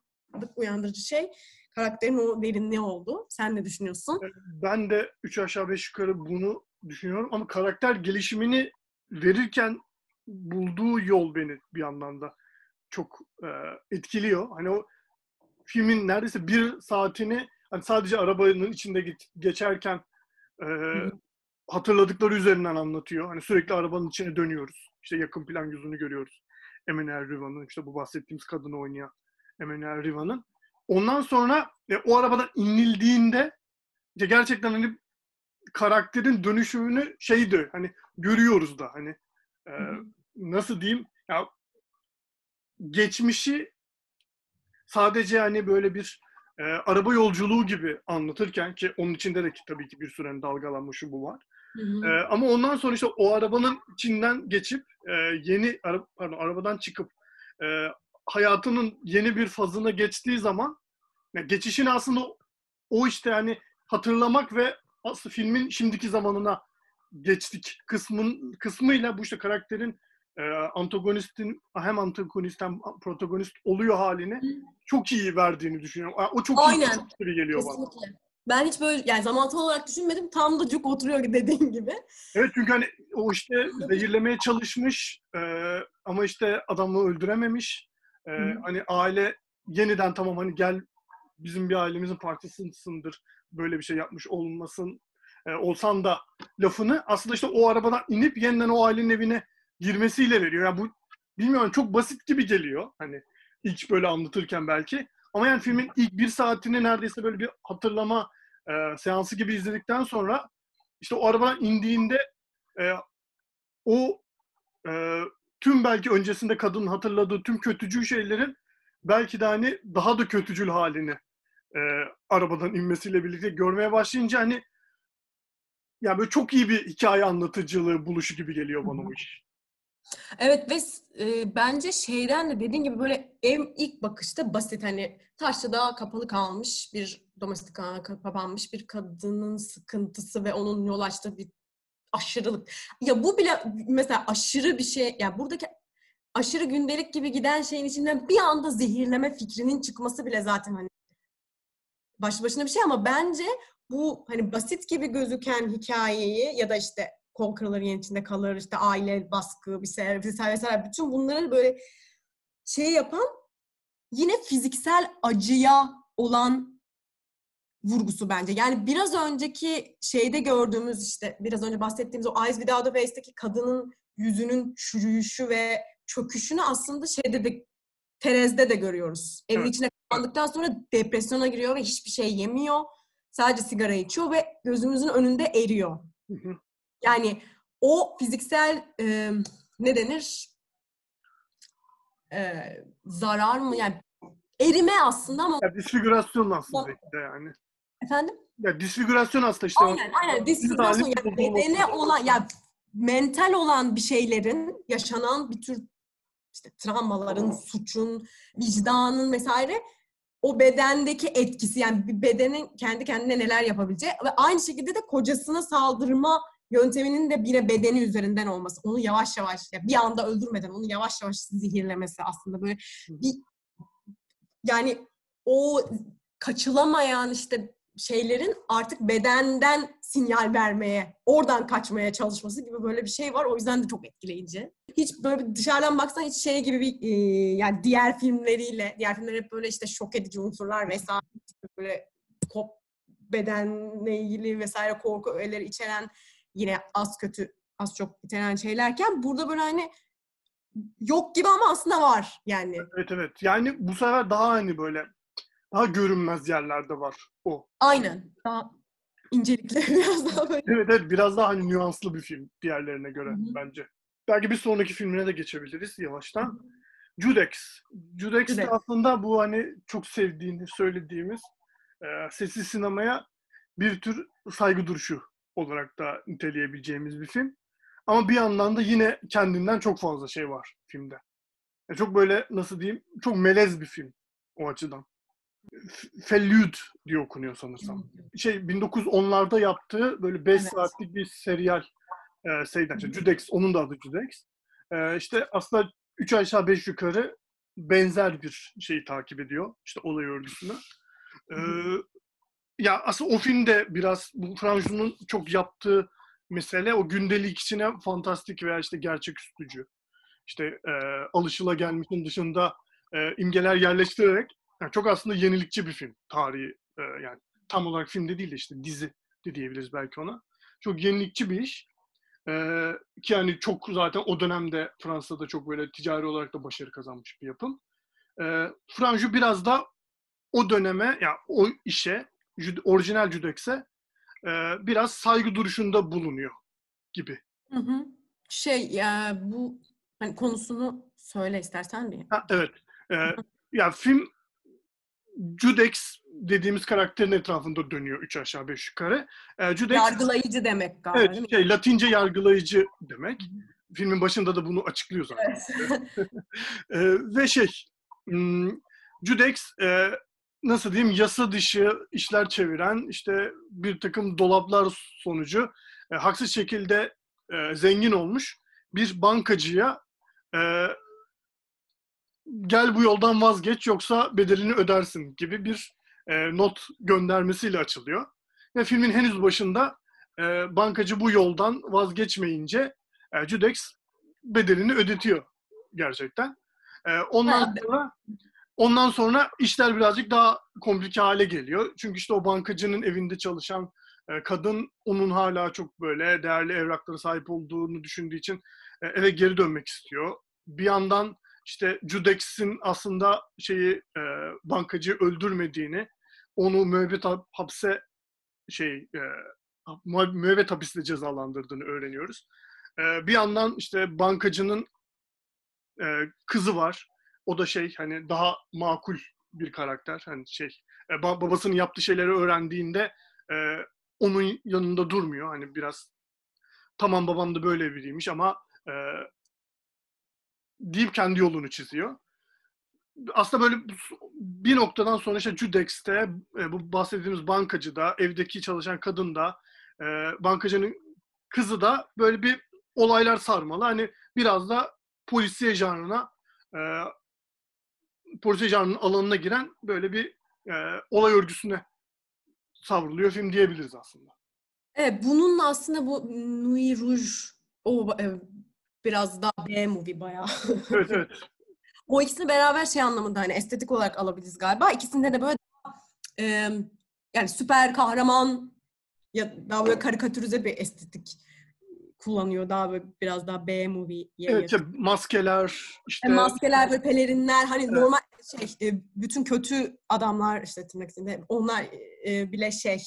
uyandırıcı şey karakterin o derinliği oldu. Sen ne düşünüyorsun? Ben de üç aşağı beş yukarı bunu düşünüyorum ama karakter gelişimini verirken bulduğu yol beni bir yandan da çok e, etkiliyor. Hani o filmin neredeyse bir saatini hani sadece arabanın içinde geçerken e, hatırladıkları üzerinden anlatıyor. Hani sürekli arabanın içine dönüyoruz. İşte yakın plan yüzünü görüyoruz. Emmanuel Riva'nın işte bu bahsettiğimiz kadını oynayan Emmanuel Riva'nın. Ondan sonra e, o arabadan inildiğinde işte gerçekten hani karakterin dönüşümünü şeydi hani görüyoruz da hani e, nasıl diyeyim ya geçmişi sadece hani böyle bir e, araba yolculuğu gibi anlatırken ki onun içinde de ki, tabii ki bir sürenin dalgalanmışı bu var. E, ama ondan sonra işte o arabanın içinden geçip e, yeni ara, pardon arabadan çıkıp e, hayatının yeni bir fazına geçtiği zaman yani geçişini aslında o işte hani hatırlamak ve aslında filmin şimdiki zamanına geçtik kısmın kısmıyla bu işte karakterin e, antagonistin hem antagonist hem protagonist oluyor halini çok iyi verdiğini düşünüyorum. O çok Aynen. iyi gibi geliyor Kesinlikle. bana. Ben hiç böyle yani zamansal olarak düşünmedim. Tam da cuk oturuyor *laughs* dediğin gibi. Evet çünkü hani o işte zehirlemeye çalışmış e, ama işte adamı öldürememiş. E, hani aile yeniden tamam hani gel bizim bir ailemizin parçasısındır. Böyle bir şey yapmış olmasın e, olsan da lafını aslında işte o arabadan inip yeniden o ailenin evine girmesiyle veriyor. Yani bu bilmiyorum çok basit gibi geliyor. Hani ilk böyle anlatırken belki. Ama yani filmin ilk bir saatini neredeyse böyle bir hatırlama e, seansı gibi izledikten sonra işte o arabadan indiğinde e, o e, tüm belki öncesinde kadının hatırladığı tüm kötücül şeylerin belki de hani daha da kötücül halini e, arabadan inmesiyle birlikte görmeye başlayınca hani yani böyle çok iyi bir hikaye anlatıcılığı buluşu gibi geliyor bana bu iş. Evet ve e, bence şeyden de dediğin gibi böyle ev ilk bakışta basit hani taşlıda kapalı kalmış bir domestik kapanmış bir kadının sıkıntısı ve onun yol açtığı bir aşırılık. Ya bu bile mesela aşırı bir şey yani buradaki aşırı gündelik gibi giden şeyin içinden bir anda zehirleme fikrinin çıkması bile zaten hani baş başına bir şey ama bence bu hani basit gibi gözüken hikayeyi ya da işte yen içinde kalır işte aile baskı bir şey vesaire vesaire bütün bunları böyle şey yapan yine fiziksel acıya olan vurgusu bence. Yani biraz önceki şeyde gördüğümüz işte biraz önce bahsettiğimiz o Eyes Without a Face'deki kadının yüzünün çürüyüşü ve çöküşünü aslında şeyde de Terez'de de görüyoruz. Evin evet. içine kapandıktan sonra depresyona giriyor ve hiçbir şey yemiyor. Sadece sigara içiyor ve gözümüzün önünde eriyor. Yani o fiziksel e, ne denir? E, zarar mı? Yani erime aslında ama... Ya disfigürasyon aslında işte yani. Efendim? Ya disfigürasyon aslında işte. Aynen aynen disfigürasyon. Yani bedene olan, yani mental olan bir şeylerin yaşanan bir tür işte travmaların, suçun, vicdanın vesaire o bedendeki etkisi yani bir bedenin kendi kendine neler yapabileceği ve aynı şekilde de kocasına saldırma yönteminin de yine bedeni üzerinden olması. Onu yavaş yavaş ya bir anda öldürmeden onu yavaş yavaş zehirlemesi aslında böyle bir yani o kaçılamayan işte şeylerin artık bedenden sinyal vermeye, oradan kaçmaya çalışması gibi böyle bir şey var. O yüzden de çok etkileyici. Hiç böyle dışarıdan baksan hiç şey gibi bir e, yani diğer filmleriyle, diğer filmler hep böyle işte şok edici unsurlar vesaire böyle kop bedenle ilgili vesaire korku öğeleri içeren yine az kötü az çok içeren şeylerken burada böyle hani yok gibi ama aslında var yani. Evet evet. Yani bu sefer daha hani böyle daha görünmez yerlerde var o. Aynen. Daha incelikli *laughs* biraz daha böyle. Evet evet biraz daha hani nüanslı bir film diğerlerine göre Hı hı. bence. Belki bir sonraki filmine de geçebiliriz yavaştan. Judex. Judex de Judex. aslında bu hani çok sevdiğini söylediğimiz e, sessiz sinemaya bir tür saygı duruşu olarak da niteleyebileceğimiz bir film. Ama bir yandan da yine kendinden çok fazla şey var filmde. E, çok böyle nasıl diyeyim çok melez bir film o açıdan. Fellüd diye okunuyor sanırsam. Şey 1910'larda yaptığı böyle 5 Evet. saatlik bir serial e, şeyden. işte Judex, onun da adı Judex. E, işte aslında 3 aşağı 5 yukarı benzer bir şeyi takip ediyor. İşte olay örgüsünü. E, ya aslında o filmde biraz bu Franjo'nun çok yaptığı mesele o gündelik içine fantastik veya işte gerçeküstücü işte e, alışılagelmişin dışında e, imgeler yerleştirerek yani çok aslında yenilikçi bir film tarihi e, yani tam olarak filmde değil de işte dizi de diyebiliriz belki ona. Çok yenilikçi bir iş. E, ki yani çok zaten o dönemde Fransa'da çok böyle ticari olarak da başarı kazanmış bir yapım. E, Franjo biraz da o döneme ya yani o işe Jud- orijinal Judex'e e, biraz saygı duruşunda bulunuyor gibi. Hı hı. Şey ya bu hani konusunu söyle istersen bir. Ha, evet. E, ya film Judex dediğimiz karakterin etrafında dönüyor üç aşağı beş yukarı. E, Judex, Yargılayıcı demek galiba evet, şey, Latince yargılayıcı demek. Filmin başında da bunu açıklıyor zaten. Evet. *laughs* E, ve şey, hmm, Judex e, nasıl diyeyim yasa dışı işler çeviren işte bir takım dolaplar sonucu e, haksız şekilde e, zengin olmuş bir bankacıya e, gel bu yoldan vazgeç yoksa bedelini ödersin gibi bir e, not göndermesiyle açılıyor. Ve filmin henüz başında e, bankacı bu yoldan vazgeçmeyince e, Judex bedelini ödetiyor gerçekten. E, ondan Ha, sonra ondan sonra işler birazcık daha komplike hale geliyor. Çünkü işte o bankacının evinde çalışan e, kadın onun hala çok böyle değerli evraklara sahip olduğunu düşündüğü için e, eve geri dönmek istiyor. Bir yandan işte Judex'in aslında şeyi e, bankacıyı öldürmediğini, onu müebbet hap- hapse şey müebbet hapisle cezalandırdığını öğreniyoruz. Bir yandan işte bankacının kızı var. O da şey hani daha makul bir karakter. Hani şey e, ba- babasının yaptığı şeyleri öğrendiğinde e, onun yanında durmuyor. Hani biraz tamam babam da böyle biriymiş ama e, deyip kendi yolunu çiziyor. Aslında böyle bir noktadan sonra işte Judex'te e, bu bahsettiğimiz bankacı da, evdeki çalışan kadın da, e, bankacının kızı da böyle bir olaylar sarmalı. Hani biraz da polisiye janrına, e, janrının alanına giren böyle bir e, olay örgüsüne savruluyor film diyebiliriz aslında. Evet, bunun aslında bu Nuit Rouge o e, biraz daha B-movie bayağı. Evet evet. *laughs* O ikisini beraber şey anlamında hani estetik olarak alabiliriz galiba. İkisinde de böyle e, yani süper kahraman ya daha böyle karikatürize bir estetik kullanıyor. Daha böyle biraz daha B-movie'ye Evet, yakın. işte maskeler, işte Yani maskeler ve pelerinler hani Evet. normal şey e, bütün kötü adamlar işte tırnak içinde onlar e, bile şey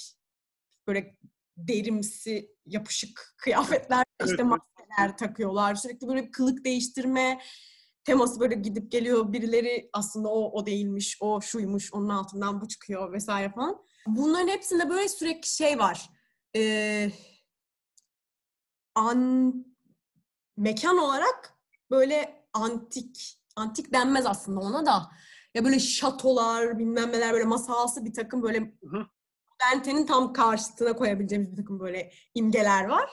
böyle derimsi yapışık kıyafetler Evet, işte evet. maskeler takıyorlar sürekli böyle bir kılık değiştirme teması böyle gidip geliyor birileri aslında o o değilmiş o şuymuş onun altından bu çıkıyor vesaire falan bunların hepsinde böyle sürekli şey var Ee, an mekan olarak böyle antik, antik denmez aslında ona da. Ya böyle şatolar, bilmem neler böyle masalsı bir takım böyle hı. Dante'nin tam karşısına koyabileceğimiz bir takım böyle imgeler var.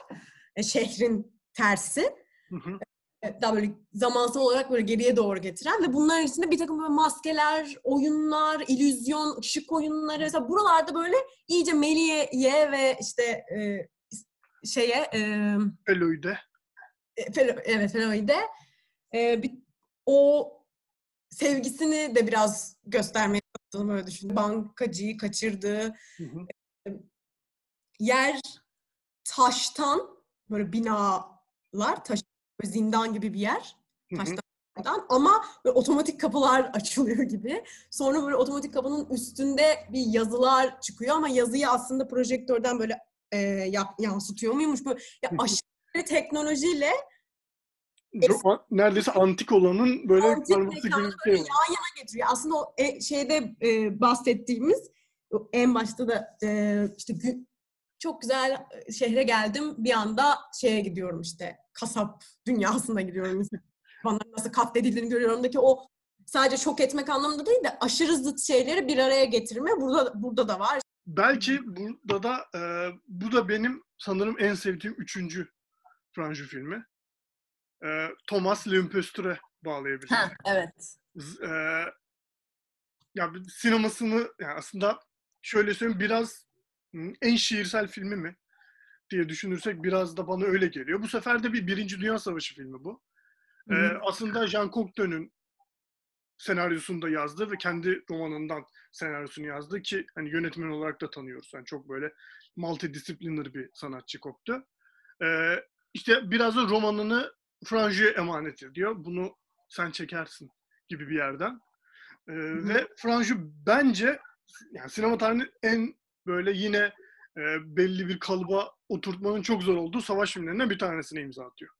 e, şehrin tersi. Hı hı. E, Daha böyle zamansal olarak böyle geriye doğru getiren ve bunların içinde bir takım böyle maskeler, oyunlar, illüzyon, ışık oyunları. Mesela buralarda böyle iyice Melie'ye ve işte e, şeye e, Eloy'de. e, Fel- evet Feloide e, bir, o sevgisini de biraz göstermeye çalıştığını böyle düşündüm. Bankacıyı kaçırdığı Hı hı. yer taştan böyle binalar taş böyle zindan gibi bir yer taştan ama böyle otomatik kapılar *laughs* açılıyor gibi. Sonra böyle otomatik kapının üstünde bir yazılar çıkıyor ama yazıyı aslında projektörden böyle e, ya- yansıtıyor muymuş böyle ya aşırı teknolojiyle Neredeyse antik olanın böyle Antik karması gibi bir şey var. getiriyor. Aslında o e, şeyde e, bahsettiğimiz en başta da e, işte çok güzel şehre geldim bir anda şeye gidiyorum işte kasap dünyasına gidiyorum. Bana nasıl katledildiğini görüyorum da ki o sadece şok etmek anlamında değil de aşırı zıt şeyleri bir araya getirme burada burada da var. Belki burada da e, bu da benim sanırım en sevdiğim üçüncü Franju filmi. E, Thomas L'Imposture bağlayabilirim. evet. Z- e, ya sinemasını yani aslında şöyle söyleyeyim biraz hı, en şiirsel filmi mi diye düşünürsek biraz da bana öyle geliyor. Bu sefer de bir Birinci Dünya Savaşı filmi bu. E, hı. aslında Jean Cocteau'nun senaryosunu da yazdı ve kendi romanından senaryosunu yazdı ki hani yönetmen olarak da tanıyoruz. Yani çok böyle multidisipliner bir sanatçı Cocteau. E, işte biraz da romanını Franju'ya emanet ediyor. Bunu sen çekersin gibi bir yerden. Ee, hı. ve Franju bence yani sinema tarihinin en böyle yine e, belli bir kalıba oturtmanın çok zor olduğu savaş filmlerinden bir tanesine imza atıyor.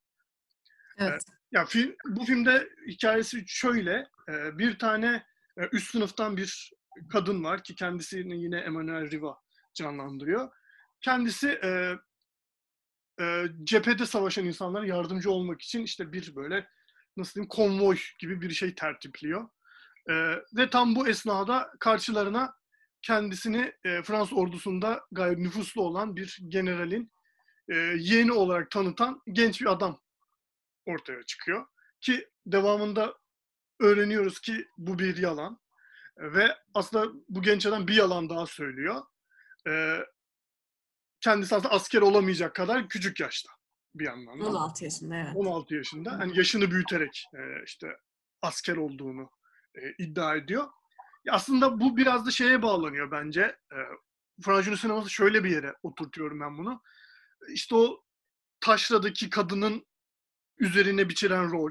Evet. Ya film, bu filmde hikayesi şöyle. e, bir tane e, üst sınıftan bir kadın var ki kendisini yine Emmanuel Riva canlandırıyor. Kendisi e, e, cephede savaşan insanlara yardımcı olmak için işte bir böyle nasıl diyeyim konvoy gibi bir şey tertipliyor. E, ve tam bu esnada karşılarına kendisini e, Fransız ordusunda gayet nüfuslu olan bir generalin e, yeğeni olarak tanıtan genç bir adam ortaya çıkıyor. Ki devamında öğreniyoruz ki bu bir yalan. Ve aslında bu genç adam bir yalan daha söylüyor. E, kendisi aslında asker olamayacak kadar küçük yaşta bir yandan da. 16 yaşında evet. 16 yaşında. Hani yaşını büyüterek e, işte asker olduğunu e, iddia ediyor. Ya aslında bu biraz da şeye bağlanıyor bence. E, Fransız sineması şöyle bir yere oturtuyorum ben bunu. İşte o taşradaki kadının üzerine biçilen rol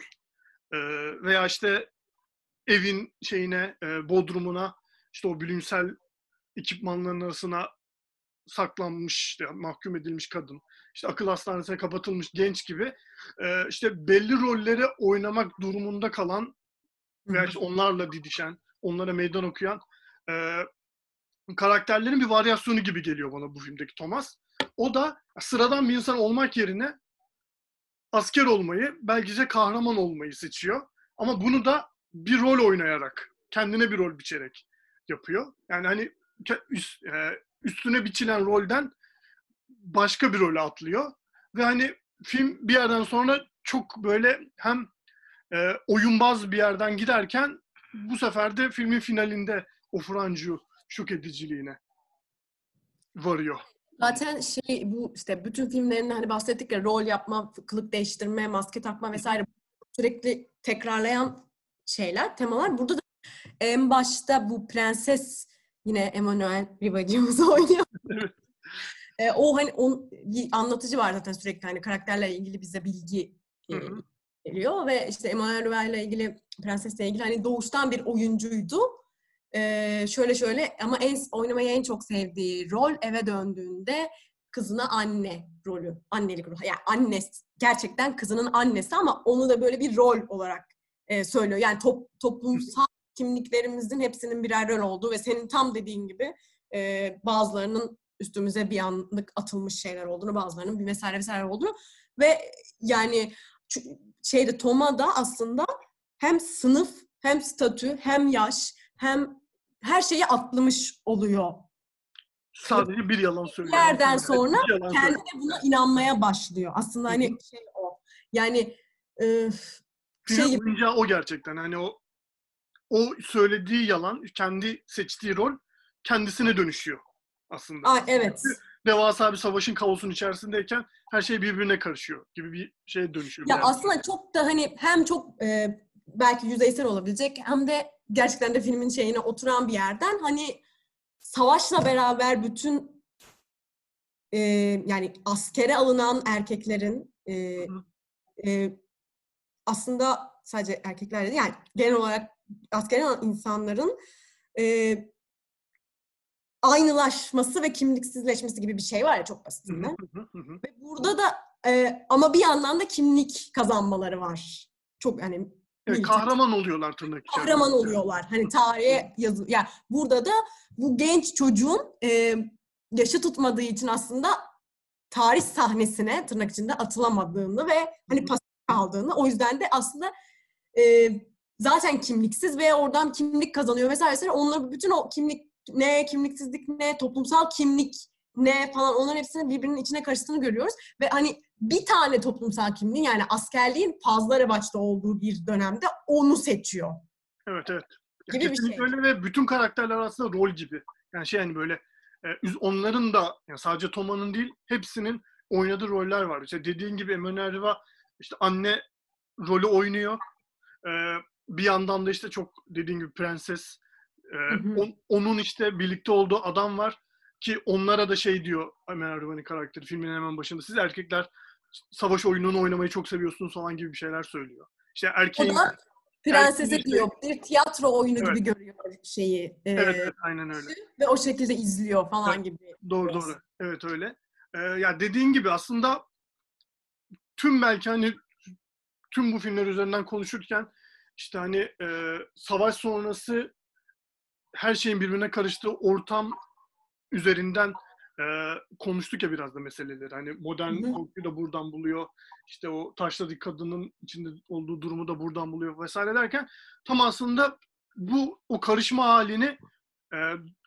e, veya işte evin şeyine, e, bodrumuna işte o bilimsel ekipmanların arasına saklanmış, işte mahkum edilmiş kadın, işte akıl hastanesine kapatılmış genç gibi e, işte belli rolleri oynamak durumunda kalan veya işte onlarla didişen, onlara meydan okuyan e, karakterlerin bir varyasyonu gibi geliyor bana bu filmdeki Thomas. O da sıradan bir insan olmak yerine asker olmayı, belki de kahraman olmayı seçiyor. Ama bunu da bir rol oynayarak, kendine bir rol biçerek yapıyor. Yani hani üst, e, üstüne biçilen rolden başka bir role atlıyor. Ve hani film bir yerden sonra çok böyle hem e, oyunbaz bir yerden giderken bu sefer de filmin finalinde o Francu şok ediciliğine varıyor. Zaten şey bu işte bütün filmlerinde hani bahsettik ya rol yapma, kılık değiştirme, maske takma vesaire sürekli tekrarlayan şeyler, temalar. Burada da en başta bu prenses yine Emmanuel Rivacımız *laughs* oynuyor. E, o hani on, bir anlatıcı var zaten sürekli hani karakterle ilgili bize bilgi e, geliyor ve işte Emmanuel Riva ile ilgili prensesle ilgili hani doğuştan bir oyuncuydu. Ee, şöyle şöyle ama en oynamayı en çok sevdiği rol eve döndüğünde kızına anne rolü, annelik rolü. Yani annesi, gerçekten kızının annesi ama onu da böyle bir rol olarak e, söylüyor. Yani top, toplumsal kimliklerimizin hepsinin birer rol olduğu ve senin tam dediğin gibi e, bazılarının üstümüze bir anlık atılmış şeyler olduğunu, bazılarının bir vesaire vesaire olduğunu ve yani şeyde Toma'da aslında hem sınıf, hem statü, hem yaş, hem her şeyi atlamış oluyor sadece bir yalan söylüyor. yerden sonra Bir yalan kendi söylüyor. de buna inanmaya başlıyor. Aslında hani şey o. Yani e, şey gibi oyuncağı o gerçekten. Hani o o söylediği yalan, kendi seçtiği rol kendisine dönüşüyor aslında. Aa, evet. Devasa bir savaşın kaosun içerisindeyken her şey birbirine karışıyor gibi bir şeye dönüşüyor. Ya aslında çok da hani hem çok e, belki yüzeysel olabilecek hem de gerçekten de filmin şeyine oturan bir yerden hani savaşla beraber bütün e, yani askere alınan erkeklerin e, e, aslında sadece erkekler değil yani genel olarak askere alınan insanların e, aynılaşması ve kimliksizleşmesi gibi bir şey var ya çok basitinden. Ve burada da e, ama bir yandan da kimlik kazanmaları var. Çok yani Evet, kahraman oluyorlar tırnak içerisinde. kahraman oluyorlar. Hani tarihe yazı yani burada da bu genç çocuğun e, yaşı tutmadığı için aslında tarih sahnesine tırnak içinde atılamadığını ve hani pasif kaldığını o yüzden de aslında e, zaten kimliksiz ve oradan kimlik kazanıyor vesaire vesaire. Onları bütün o kimlik ne, kimliksizlik ne, toplumsal kimlik ne falan onların hepsinin birbirinin içine karıştığını görüyoruz. Ve hani bir tane toplumsal kimliğin yani askerliğin fazla revaçta olduğu bir dönemde onu seçiyor. Evet evet. Ya Gibi bir şey. öyle ve bütün karakterler aslında rol gibi. Yani şey hani böyle e, onların da yani sadece Toma'nın değil hepsinin oynadığı roller var. İşte dediğin gibi Emmanuel Riva işte anne rolü oynuyor. E, bir yandan da işte çok dediğin gibi prenses. e, hı. on- onun işte birlikte olduğu adam var ki onlara da şey diyor Emmanuel Riva'nın karakteri filmin hemen başında. Siz erkekler savaş oyununu oynamayı çok seviyorsunuz falan gibi bir şeyler söylüyor. İşte O erkeğin da prensese işte- diyor bir tiyatro oyunu Evet. gibi görüyor şeyi. e, Evet, evet aynen öyle. Ve o şekilde izliyor falan Evet. gibi. Doğru Biraz. doğru. Evet öyle. Ee, ya dediğin gibi aslında tüm belki hani tüm bu filmler üzerinden konuşurken işte hani e, savaş sonrası her şeyin birbirine karıştığı ortam üzerinden e, konuştuk ya biraz da meseleleri. Hani modern Hı hı. korkuyu da buradan buluyor. İşte o taşladığı kadının içinde olduğu durumu da buradan buluyor vesaire derken tam aslında bu o karışma halini e,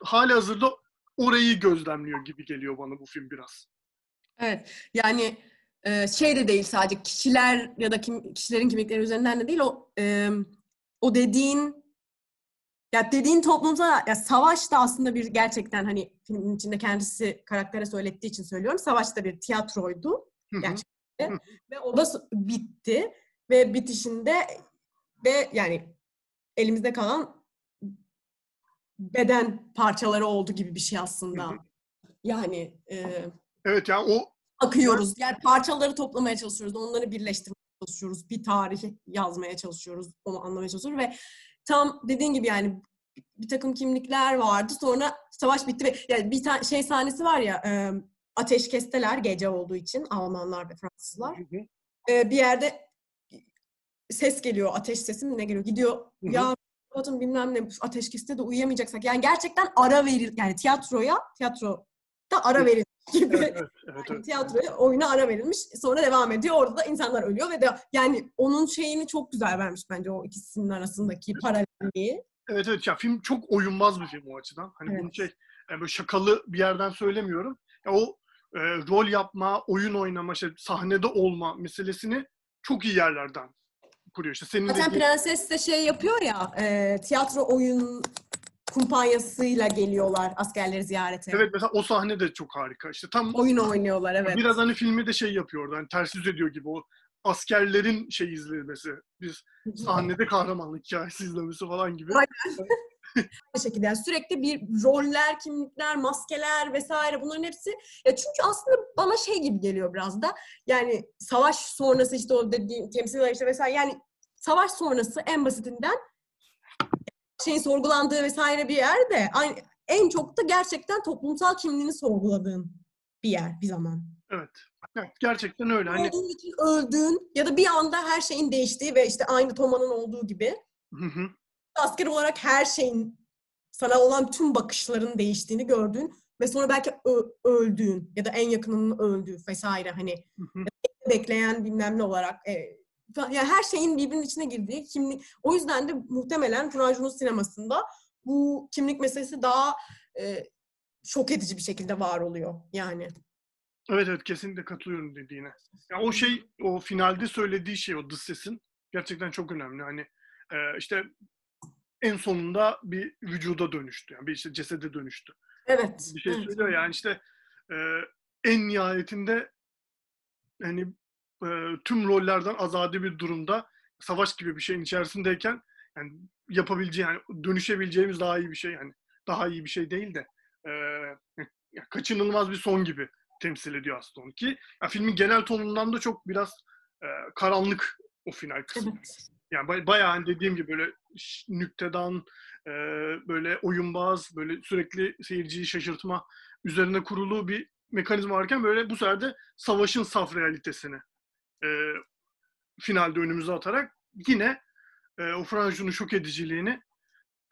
hali hazırda orayı gözlemliyor gibi geliyor bana bu film biraz. Evet. Yani e, şey de değil sadece kişiler ya da kim, kişilerin kimlikleri üzerinden de değil o e, o dediğin ya dediğin toplumsal ya savaş da aslında bir gerçekten hani filmin içinde kendisi karaktere söylettiği için söylüyorum. Savaş da bir tiyatroydu. Hı. Gerçekten. Hı. Ve o da bitti. Ve bitişinde ve yani elimizde kalan beden parçaları oldu gibi bir şey aslında. Hı. Yani e, Evet yani o akıyoruz. Yani parçaları toplamaya çalışıyoruz. Onları birleştirmeye çalışıyoruz. Bir tarih yazmaya çalışıyoruz. Onu anlamaya çalışıyoruz ve tam dediğin gibi yani bir takım kimlikler vardı. Sonra savaş bitti ve yani bir tane şey sahnesi var ya e, ateşkesteler gece olduğu için Almanlar ve Fransızlar. Hı hı. E, bir yerde ses geliyor. Ateş sesi mi ne geliyor? Gidiyor. hı. Ya kapatın bilmem ne uyuyamayacaksak de uyuyamayacaksak. Yani gerçekten ara verir. Yani tiyatroya tiyatro da ara verir gibi. evet, evet, evet, Yani evet. tiyatroya, oyuna ara verilmiş. Sonra devam ediyor. Orada da insanlar ölüyor ve de yani onun şeyini çok güzel vermiş bence o ikisinin arasındaki paralelliği. Evet evet ya film çok oyunbaz bir film o açıdan. Hani bunu Evet. şey yani böyle şakalı bir yerden söylemiyorum. Ya o e, rol yapma, oyun oynama, işte sahnede olma meselesini çok iyi yerlerden kuruyor. İşte senin Zaten dediğin Prenses de şey yapıyor ya, e, tiyatro oyun kumpanyasıyla geliyorlar askerleri ziyarete. evet mesela o sahne de çok harika. İşte tam Oyun oynuyorlar evet. biraz hani filmi de şey yapıyor. Hani ters yüz ediyor gibi o askerlerin şey izlemesi. Biz *laughs* sahnede kahramanlık hikayesi izlemesi falan gibi. Aynen. *laughs* Aynı şekilde yani sürekli bir roller, kimlikler, maskeler vesaire bunların hepsi ya çünkü aslında bana şey gibi geliyor biraz da yani savaş sonrası işte o dediğim temsiller işte vesaire yani savaş sonrası en basitinden şeyin sorgulandığı vesaire bir yerde aynı, en çok da gerçekten toplumsal kimliğini sorguladığın bir yer bir zaman. Evet. Evet, gerçekten öyle. Hani Olduğun için öldüğün ya da bir anda her şeyin değiştiği ve işte aynı Toma'nın olduğu gibi hı hı. asker olarak her şeyin sana olan tüm bakışların değiştiğini gördüğün ve sonra belki öldüğün ya da en yakınının öldüğü vesaire hani hı hı. bekleyen bilmem ne olarak e. yani her şeyin birbirinin içine girdiği kimlik. O yüzden de muhtemelen Turan Junus sinemasında bu kimlik meselesi daha e, şok edici bir şekilde var oluyor yani. Evet evet kesinlikle katılıyorum dediğine. Ya o şey o finalde söylediği şey o dış sesin gerçekten çok önemli. Hani e, işte en sonunda bir vücuda dönüştü. Yani bir işte cesede dönüştü. Evet. Bir şey evet. söylüyor yani işte e, en nihayetinde hani e, tüm rollerden azade bir durumda savaş gibi bir şeyin içerisindeyken yani yapabileceği yani dönüşebileceğimiz daha iyi bir şey yani daha iyi bir şey değil de e, ya kaçınılmaz bir son gibi temsil ediyor aslında onu ki ya filmin genel tonundan da çok biraz e, karanlık o final kısmı. Evet. Yani bay- bayağı hani dediğim gibi böyle nüktedan, e, böyle oyunbaz, böyle sürekli seyirciyi şaşırtma üzerine kurulu bir mekanizma varken böyle bu sefer de savaşın saf realitesini e, finalde önümüze atarak yine e, o Franjo'nun şok ediciliğini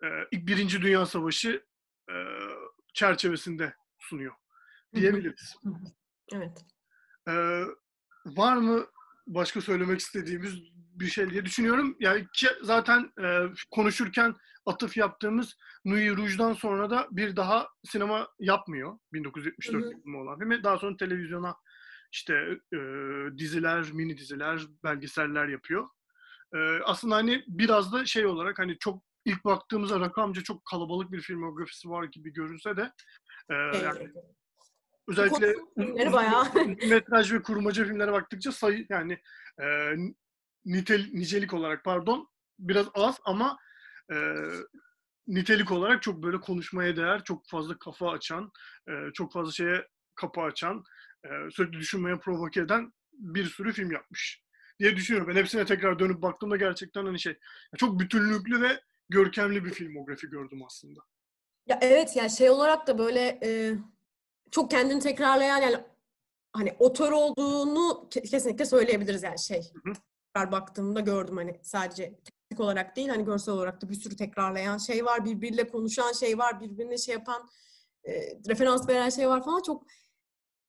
e, ilk Birinci Dünya Savaşı e, çerçevesinde sunuyor diyebiliriz. Evet. Ee, var mı başka söylemek istediğimiz bir şey diye düşünüyorum. Yani ki zaten e, konuşurken atıf yaptığımız Nuit Rouge'dan sonra da bir daha sinema yapmıyor. 1974 Hı hı. olan filmi. Daha sonra televizyona işte e, diziler, mini diziler, belgeseller yapıyor. E, aslında hani biraz da şey olarak hani çok ilk baktığımızda rakamca çok kalabalık bir filmografisi var gibi görünse de e, yani Evet. özellikle bayağı. uzun *laughs* metraj ve kurmaca filmlere baktıkça sayı yani e, nitel nicelik olarak pardon biraz az ama e, nitelik olarak çok böyle konuşmaya değer, çok fazla kafa açan, e, çok fazla şeye kapı açan, e, sürekli düşünmeye provoke eden bir sürü film yapmış diye düşünüyorum. Ben hepsine tekrar dönüp baktığımda gerçekten hani şey çok bütünlüklü ve görkemli bir filmografi gördüm aslında. Ya evet yani şey olarak da böyle e, çok kendini tekrarlayan yani hani otör olduğunu ke- kesinlikle söyleyebiliriz yani şey. Hı hı. Ben baktığımda gördüm hani sadece teknik olarak değil hani görsel olarak da bir sürü tekrarlayan şey var, birbiriyle konuşan şey var, birbirine şey yapan e, referans veren şey var falan çok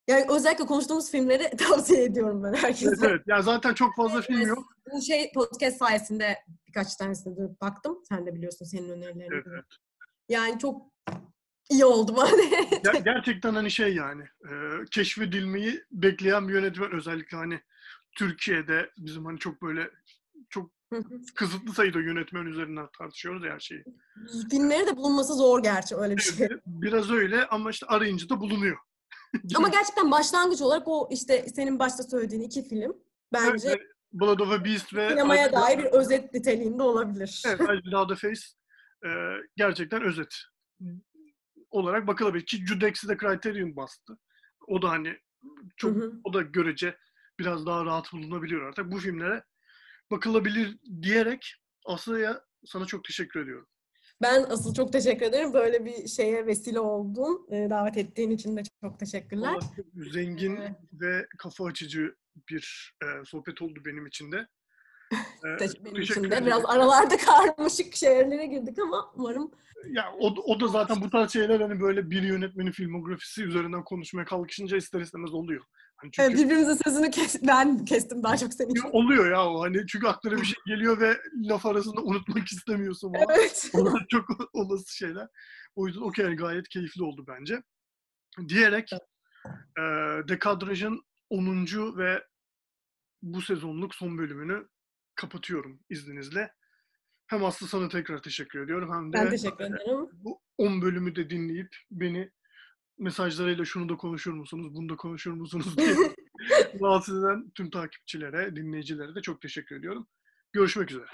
yani özellikle konuştuğumuz filmleri *laughs* tavsiye ediyorum ben herkese. Evet evet. Ya zaten çok fazla film yok. Bu şey podcast sayesinde birkaç tanesine dönüp baktım. Sen de biliyorsun senin önerilerini. Evet, evet. Yani çok iyi oldum hani. *laughs* Ger- *laughs* gerçekten hani şey yani e, keşfedilmeyi bekleyen bir yönetmen özellikle hani Türkiye'de bizim hani çok böyle çok kısıtlı sayıda yönetmen üzerinden tartışıyoruz her şeyi. Filmleri de bulunması zor gerçi öyle bir şey. Evet, Biraz öyle ama işte arayınca da bulunuyor. Ama gerçekten başlangıç olarak o işte senin başta söylediğin iki film bence Evet, Blood of a Beast ve sinemaya I- dair bir özet niteliğinde olabilir. Evet, Without a Face e, gerçekten özet olarak bakılabilir. Ki Judex'i de Criterion bastı. O da hani çok Hı hı. o da görece biraz daha rahat bulunabiliyor artık. Bu filmlere bakılabilir diyerek Aslı'ya sana çok teşekkür ediyorum. Ben asıl çok teşekkür ederim. Böyle bir şeye vesile oldun. Ee, davet ettiğin için de çok teşekkürler. Vallahi çok zengin Evet. ve kafa açıcı bir e, sohbet oldu benim için de. *laughs* E, Teş- Benim için de biraz aralarda *laughs* karmaşık şeylere girdik ama umarım Ya o, o da zaten bu tarz şeyler hani böyle bir yönetmenin filmografisi üzerinden konuşmaya kalkışınca ister istemez oluyor. Hani çünkü Evet, birbirimizin sözünü kes ben kestim daha çok senin için. oluyor ya o hani çünkü aklına bir şey geliyor ve laf arasında unutmak istemiyorsun falan. Evet. *laughs* Onlar çok *laughs* olası şeyler. O yüzden okey yani gayet keyifli oldu bence. Diyerek e, Dekadraj'ın 10. ve bu sezonluk son bölümünü kapatıyorum izninizle. Hem Aslı sana tekrar teşekkür ediyorum hem de Ben teşekkür ederim. bu 10 bölümü de dinleyip beni mesajlarıyla şunu da konuşur musunuz, bunu da konuşur musunuz diye *laughs* rahatsız eden tüm takipçilere, dinleyicilere de çok teşekkür ediyorum. Görüşmek üzere.